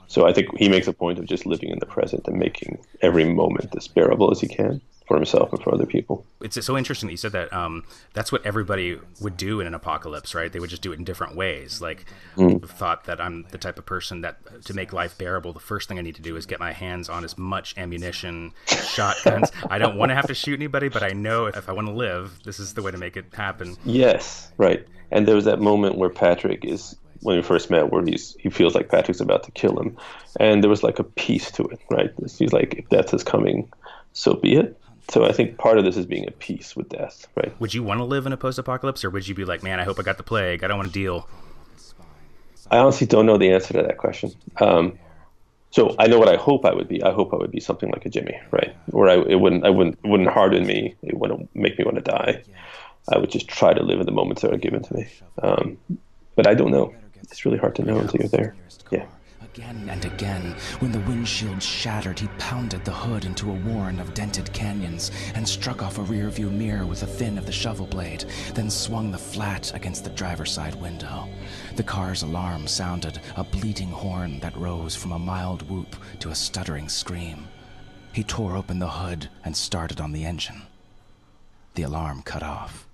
So I think he makes a point of just living in the present and making every moment as bearable as he can for himself and for other people.
It's so interesting that you said that. Um, that's what everybody would do in an apocalypse, right? They would just do it in different ways. Like, mm. thought that I'm the type of person that to make life bearable, the first thing I need to do is get my hands on as much ammunition, shotguns. I don't want to have to shoot anybody, but I know if I want to live, this is the way to make it happen.
Yes, right. And there was that moment where Patrick is when we first met where he's he feels like Patrick's about to kill him, and there was like a peace to it, right? He's like, if death is coming, so be it so I think part of this is being at peace with death, right?
Would you want to live in a post-apocalypse, or would you be like, man, I hope I got the plague. I don't want to deal.
I honestly don't know the answer to that question. Um, so I know what I hope I would be. I hope I would be something like a Jimmy, right? Where I it wouldn't I wouldn't it wouldn't harden me. It wouldn't make me want to die. I would just try to live in the moments that are given to me. Um, but I don't know. It's really hard to know until you're there. Yeah.
Again and again, when the windshield shattered, he pounded the hood into a warren of dented canyons and struck off a rearview mirror with the thin of the shovel blade, then swung the flat against the driver's side window. The car's alarm sounded, a bleating horn that rose from a mild whoop to a stuttering scream. He tore open the hood and started on the engine. The alarm cut off.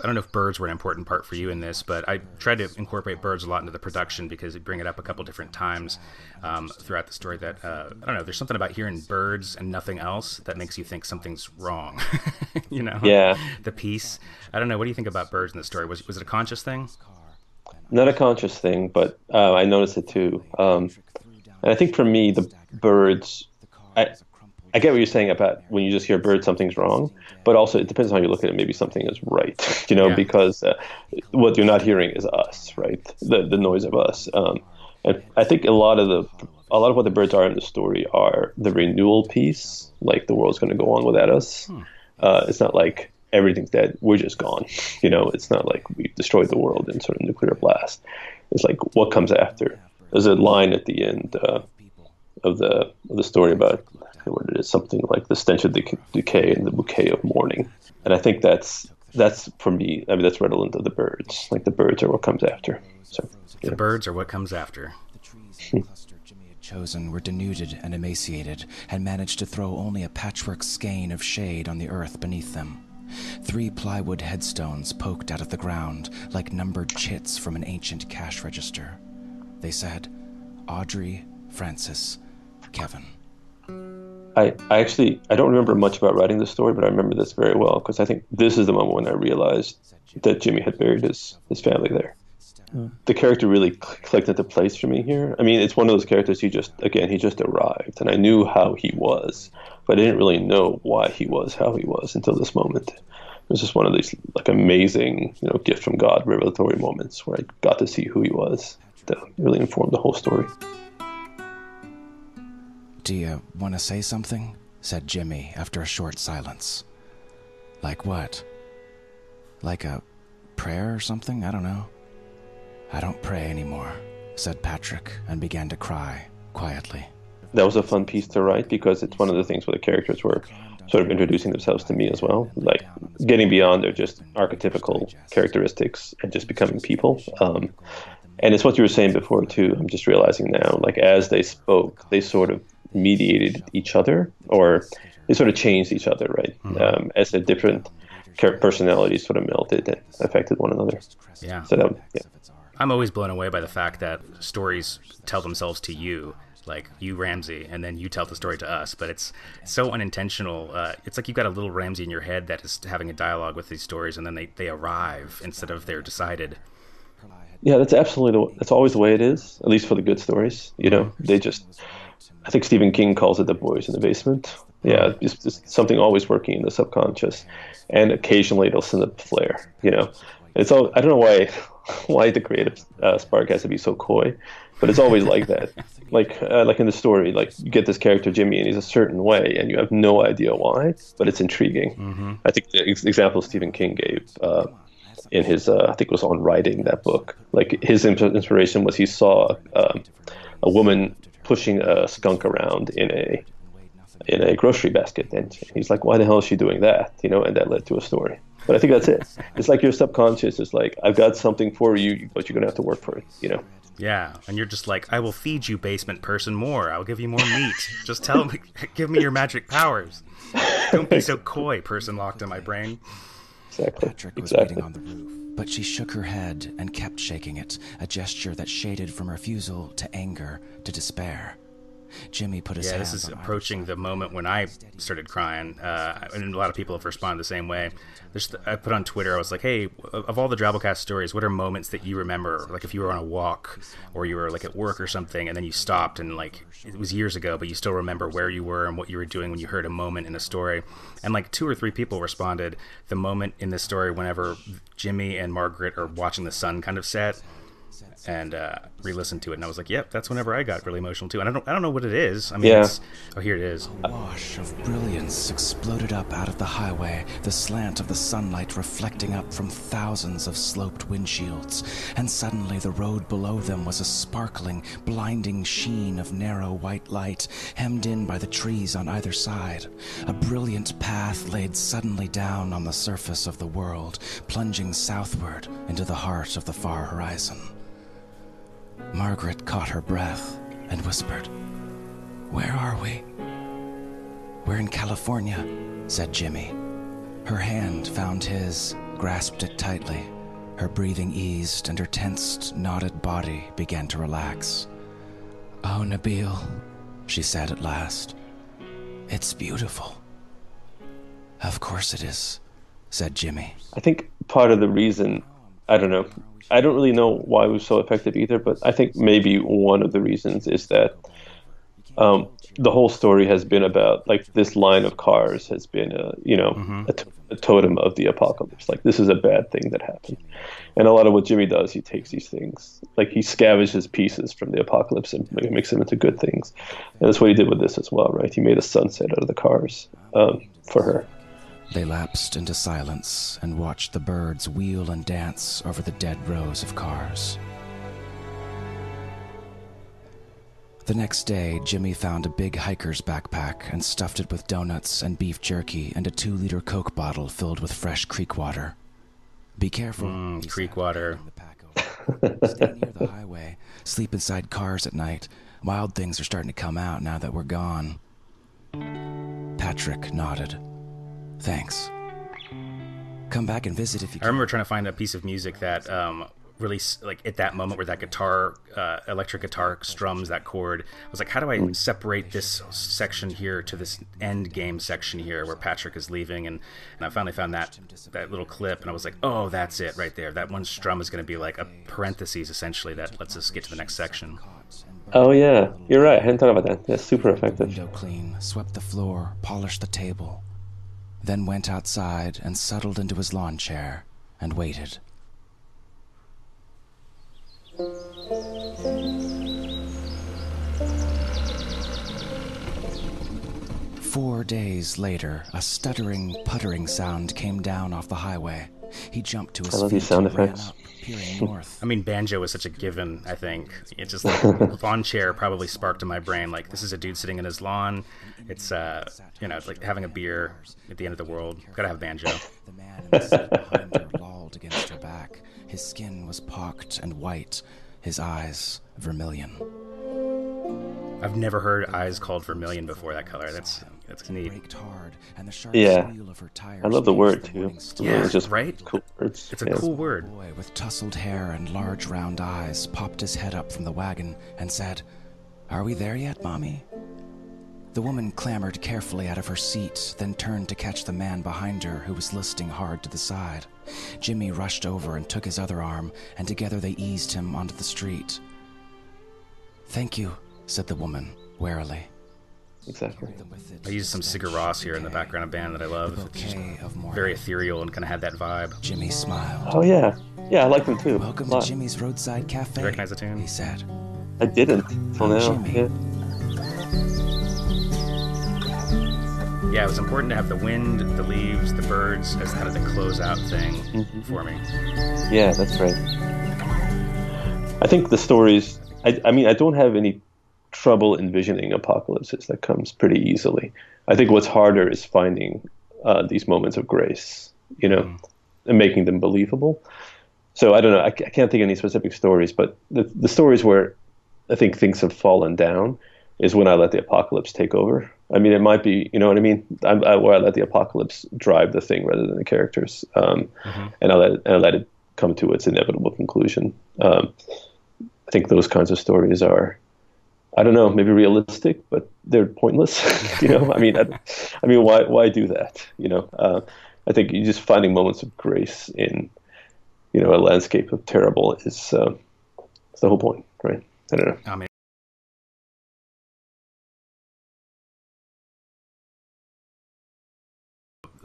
I don't know if birds were an important part for you in this, but I tried to incorporate birds a lot into the production because you bring it up a couple different times um, throughout the story. That uh, I don't know. There's something about hearing birds and nothing else that makes you think something's wrong. you know?
Yeah.
The piece. I don't know. What do you think about birds in the story? Was was it a conscious thing?
Not a conscious thing, but uh, I noticed it too. Um, and I think for me, the birds. I, I get what you're saying about when you just hear birds, something's wrong. But also, it depends on how you look at it. Maybe something is right, you know,
Yeah.
because uh, what you're not hearing is us, right? The the noise of us. Um, and I think a lot of the a lot of what the birds are in the story are the renewal piece. Like the world's going to go on without us. Uh, it's not like everything's dead. We're just gone. You know, it's not like we destroyed the world in sort of nuclear blast. It's like what comes after. There's a line at the end. Uh, of the of the story about what it is, something like the stench of dec- decay and the bouquet of mourning. And I think that's that's for me. I mean, that's redolent of the birds. Like the birds are what comes after. So yeah.
The birds are what comes after.
The trees in the cluster Jimmy had chosen were denuded and emaciated, and managed to throw only a patchwork skein of shade on the earth beneath them. Three plywood headstones poked out of the ground like numbered chits from an ancient cash register. They said, Audrey, Frances, Kevin.
I, I actually I don't remember much about writing this story, but I remember this very well because I think this is the moment when I realized that Jimmy had buried his his family there. Hmm. The character really clicked into place for me here. I mean, it's one of those characters he just again he just arrived, and I knew how he was, but I didn't really know why he was how he was until this moment. It was just one of these like amazing, you know, gift from God revelatory moments where I got to see who he was. That really informed the whole story.
Do you want to say something? said Jimmy after a short silence. Like what? Like a prayer or something? I don't know. I don't pray anymore, said Patrick and began to cry quietly.
that was a fun piece to write because it's one of the things where the characters were sort of introducing themselves to me as well, like getting beyond their just archetypical characteristics and just becoming people. Um, and it's what you were saying before too. I'm just realizing now, like as they spoke, they sort of mediated each other, or they sort of changed each other, right? Um, as the different personalities sort of melted and affected one another.
Yeah.
So that, yeah.
I'm always blown away by the fact that stories tell themselves to you, like you Ramsey, and then you tell the story to us. But it's so unintentional. Uh, it's like you've got a little Ramsey in your head that is having a dialogue with these stories, and then they, they arrive instead of they're decided.
Yeah, that's absolutely the, that's always the way it is. At least for the good stories, you know, they just. I think Stephen King calls it the boys in the basement. Yeah, it's just something always working in the subconscious, and occasionally it'll send up a flare. You know, it's all. I don't know why why the creative uh, spark has to be so coy, but it's always like that. Like uh, like in the story, like you get this character Jimmy, and he's a certain way, and you have no idea why, but it's intriguing. I think the ex- example Stephen King gave. Uh, in his uh, I think it was on writing that book. Like his inspiration was he saw um, a woman pushing a skunk around in a in a grocery basket, and he's like, "Why the hell is she doing that?" You know, and that led to a story. But I think that's it. It's like your subconscious is like, "I've got something for you, but you're gonna have to work for it." You know.
Yeah, and you're just like, I will feed you, basement person, more. I'll give you more meat. just tell me, give me your magic powers. Don't be so coy, person locked in my brain.
Exactly.
Patrick was
exactly.
waiting on the roof, but she shook her head and kept shaking it, a gesture that shaded from refusal to anger to despair. Jimmy put his
Yeah, this is approaching the moment when I started crying, uh, and a lot of people have responded the same way. There's, I put on Twitter, I was like, "Hey, of all the Drabblecast stories, what are moments that you remember? Like if you were on a walk, or you were like at work or something, and then you stopped, and like it was years ago, but you still remember where you were and what you were doing when you heard a moment in a story." And like two or three people responded, the moment in this story whenever Jimmy and Margaret are watching the sun kind of set and uh, re-listened to it, and I was like, "Yep, that's whenever I got really emotional too." And I don't, I don't know what it is. I mean,
Yeah.
it's, oh, here it is.
A wash of brilliance exploded up out of the highway, the slant of the sunlight reflecting up from thousands of sloped windshields, and suddenly the road below them was a sparkling, blinding sheen of narrow white light, hemmed in by the trees on either side. A brilliant path laid suddenly down on the surface of the world, plunging southward into the heart of the far horizon. Margaret caught her breath and whispered, Where are we? We're in California, said Jimmy. Her hand found his, grasped it tightly. Her breathing eased and her tensed, knotted body began to relax. Oh, Nabil, she said at last. It's beautiful. Of course it is, said Jimmy.
I think part of the reason, I don't know, I don't really know why it was so effective either, but I think maybe one of the reasons is that um, the whole story has been about like this line of cars has been a you know mm-hmm. a, t- a totem of the apocalypse. Like this is a bad thing that happened, and a lot of what Jimmy does, he takes these things like he scavenges pieces from the apocalypse and makes them into good things, and that's what he did with this as well, right? He made a sunset out of the cars um, for her.
They lapsed into silence and watched the birds wheel and dance over the dead rows of cars. The next day, Jimmy found a big hiker's backpack and stuffed it with donuts and beef jerky and a two liter Coke bottle filled with fresh creek water. Be careful.
Mm, creek water.
Stay near the highway. Sleep inside cars at night. Wild things are starting to come out now that we're gone. Patrick nodded. Thanks. Come back and visit if you
can. I remember trying to find a piece of music that um, really like at that moment where that guitar uh, electric guitar strums that chord. I was like how do i separate this section here to this end game section here where patrick is leaving? And, and i finally found that that little clip and i was like oh that's it right there. That one strum is going to be like a parenthesis essentially that lets us get to the next section.
Oh yeah. You're right. I hadn't thought about that. That's super effective.
Window clean swept the floor polished the table then went outside and settled into his lawn chair and waited Four days later, a stuttering, puttering sound came down off the highway. He jumped to his
I love
feet
these sound effects.
Up, peering north.
I mean, banjo is such a given. I think it just like lawn chair probably sparked in my brain like this is a dude sitting in his lawn. It's uh, you know, it's like having a beer at the end of the world. Gotta have banjo.
The man in the seat behind her lolled against her back. His skin was pocked and white, his eyes vermilion.
I've never heard eyes called vermilion before. That color. That's that's neat.
Braked hard, and the sharp
Yeah.
squeal of her tires
I love the word
the
too.
warning
It's.
Yeah,
just
right?
Cool words.
It's a
Yeah.
cool word.
boy with tousled hair and large round eyes popped his head up from the wagon and said, Are we there yet, Mommy? The woman clambered carefully out of her seat, then turned to catch the man behind her who was listing hard to the side. Jimmy rushed over and took his other arm, and together they eased him onto the street. Thank you, said the woman, warily.
Exactly.
I used some Sigur Rós here in the background of band that I love. It's just
Bouquet of more.
very ethereal and kind of had that vibe.
Jimmy smiled.
Oh yeah, yeah, I like them too.
Welcome to. Jimmy's Roadside Cafe.
You recognize the tune?
He said.
I didn't till now. Yeah.
Yeah, it was important to have the wind, the leaves, the birds as kind of the closeout thing
Mm-hmm.
for me.
Yeah, that's right. I think the stories. I, I mean, I don't have any trouble envisioning apocalypses. That comes pretty easily. I think what's harder is finding uh, these moments of grace, you know, and making them believable. So I don't know. I, I can't think of any specific stories, but the the stories where I think things have fallen down is when I let the apocalypse take over. I mean, it might be, you know what I mean, I, I, where I let the apocalypse drive the thing rather than the characters, um, and I let it, and I let it come to its inevitable conclusion. Um, I think those kinds of stories are, I don't know, maybe realistic, but they're pointless. you know, I mean, I, I mean, why why do that? You know, uh, I think you just finding moments of grace in, you know, a landscape of terrible is uh, is the whole point, right? I don't know.
I mean,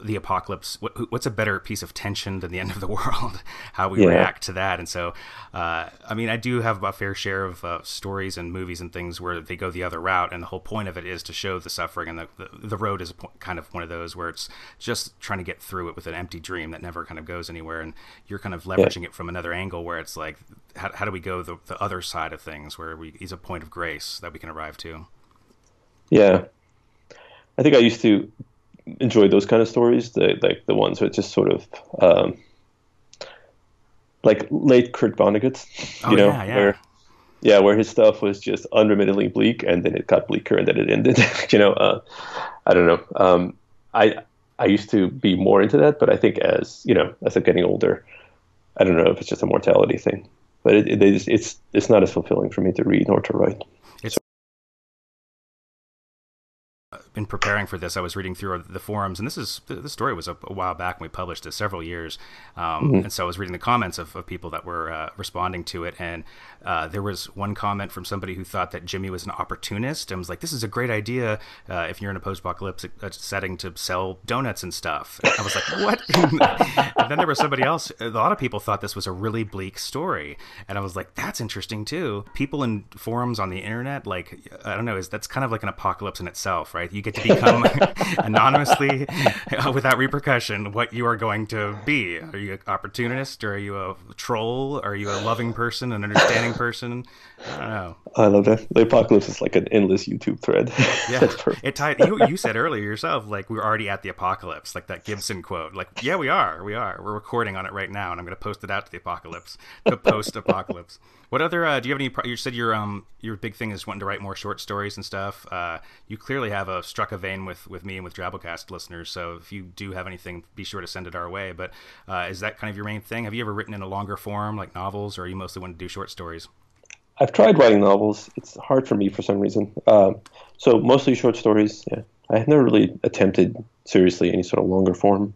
the apocalypse. What, what's a better piece of tension than the end of the world? How we
Yeah.
react to that. And so, uh, I mean, I do have a fair share of uh, stories and movies and things where they go the other route, and the whole point of it is to show the suffering. And the the, the road is a po- kind of one of those where it's just trying to get through it with an empty dream that never kind of goes anywhere. And you're kind of leveraging it from another angle where it's like, how, how do we go the, the other side of things where we is a point of grace that we can arrive to?
Yeah, I think I used to enjoy those kind of stories, the, like the ones that just sort of um, like late Kurt Vonnegut, you
Oh,
know,
yeah, yeah.
where yeah, where his stuff was just unremittingly bleak, and then it got bleaker, and then it ended. you know, uh, I don't know. Um, I I used to be more into that, but I think as you know, as I'm getting older, I don't know if it's just a mortality thing, but it, it, it's, it's it's not as fulfilling for me to read nor to write.
In preparing for this, I was reading through the forums, and this is the story was a, a while back when we published it, several years, um, mm-hmm. and so I was reading the comments of, of people that were uh, responding to it, and uh, there was one comment from somebody who thought that Jimmy was an opportunist and was like, "This is a great idea uh, if you're in a post-apocalyptic uh, setting to sell donuts and stuff." And I was like, "What?" and then there was somebody else. A lot of people thought this was a really bleak story, and I was like, "That's interesting too." People in forums on the internet, like I don't know, is that's kind of like an apocalypse in itself, right? You get to become anonymously, uh, without repercussion, what you are going to be. Are you an opportunist, or are you a troll? Are you a loving person, an understanding person. I don't know.
I love that. The apocalypse is like an endless YouTube thread.
Yeah, it tied. You, you said earlier yourself, like we are already at the apocalypse, like that Gibson quote. Like, yeah, we are, we are. We're recording on it right now, and I'm going to post it out to the apocalypse, the post-apocalypse. What other? Uh, do you have any? You said your um your big thing is wanting to write more short stories and stuff. Uh, you clearly have a struck a vein with with me and with Drabblecast listeners. So if you do have anything, be sure to send it our way. But uh, is that kind of your main thing? Have you ever written in a longer form like novels, or are you mostly want to do short stories?
I've tried writing novels. It's hard for me for some reason. Um, so mostly short stories. Yeah, I have never really attempted seriously any sort of longer form.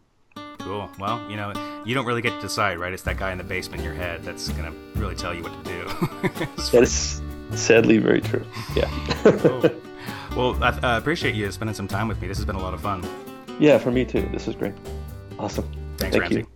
Cool. Well, you know, you don't really get to decide, right? It's that guy in the basement in your head that's gonna really tell you what to do.
that is sadly very true. Yeah.
cool. Well, I uh, appreciate you spending some time with me. This has been a lot of fun.
Yeah, for me too. This is great. Awesome.
Thanks, Thank Ramsey. you.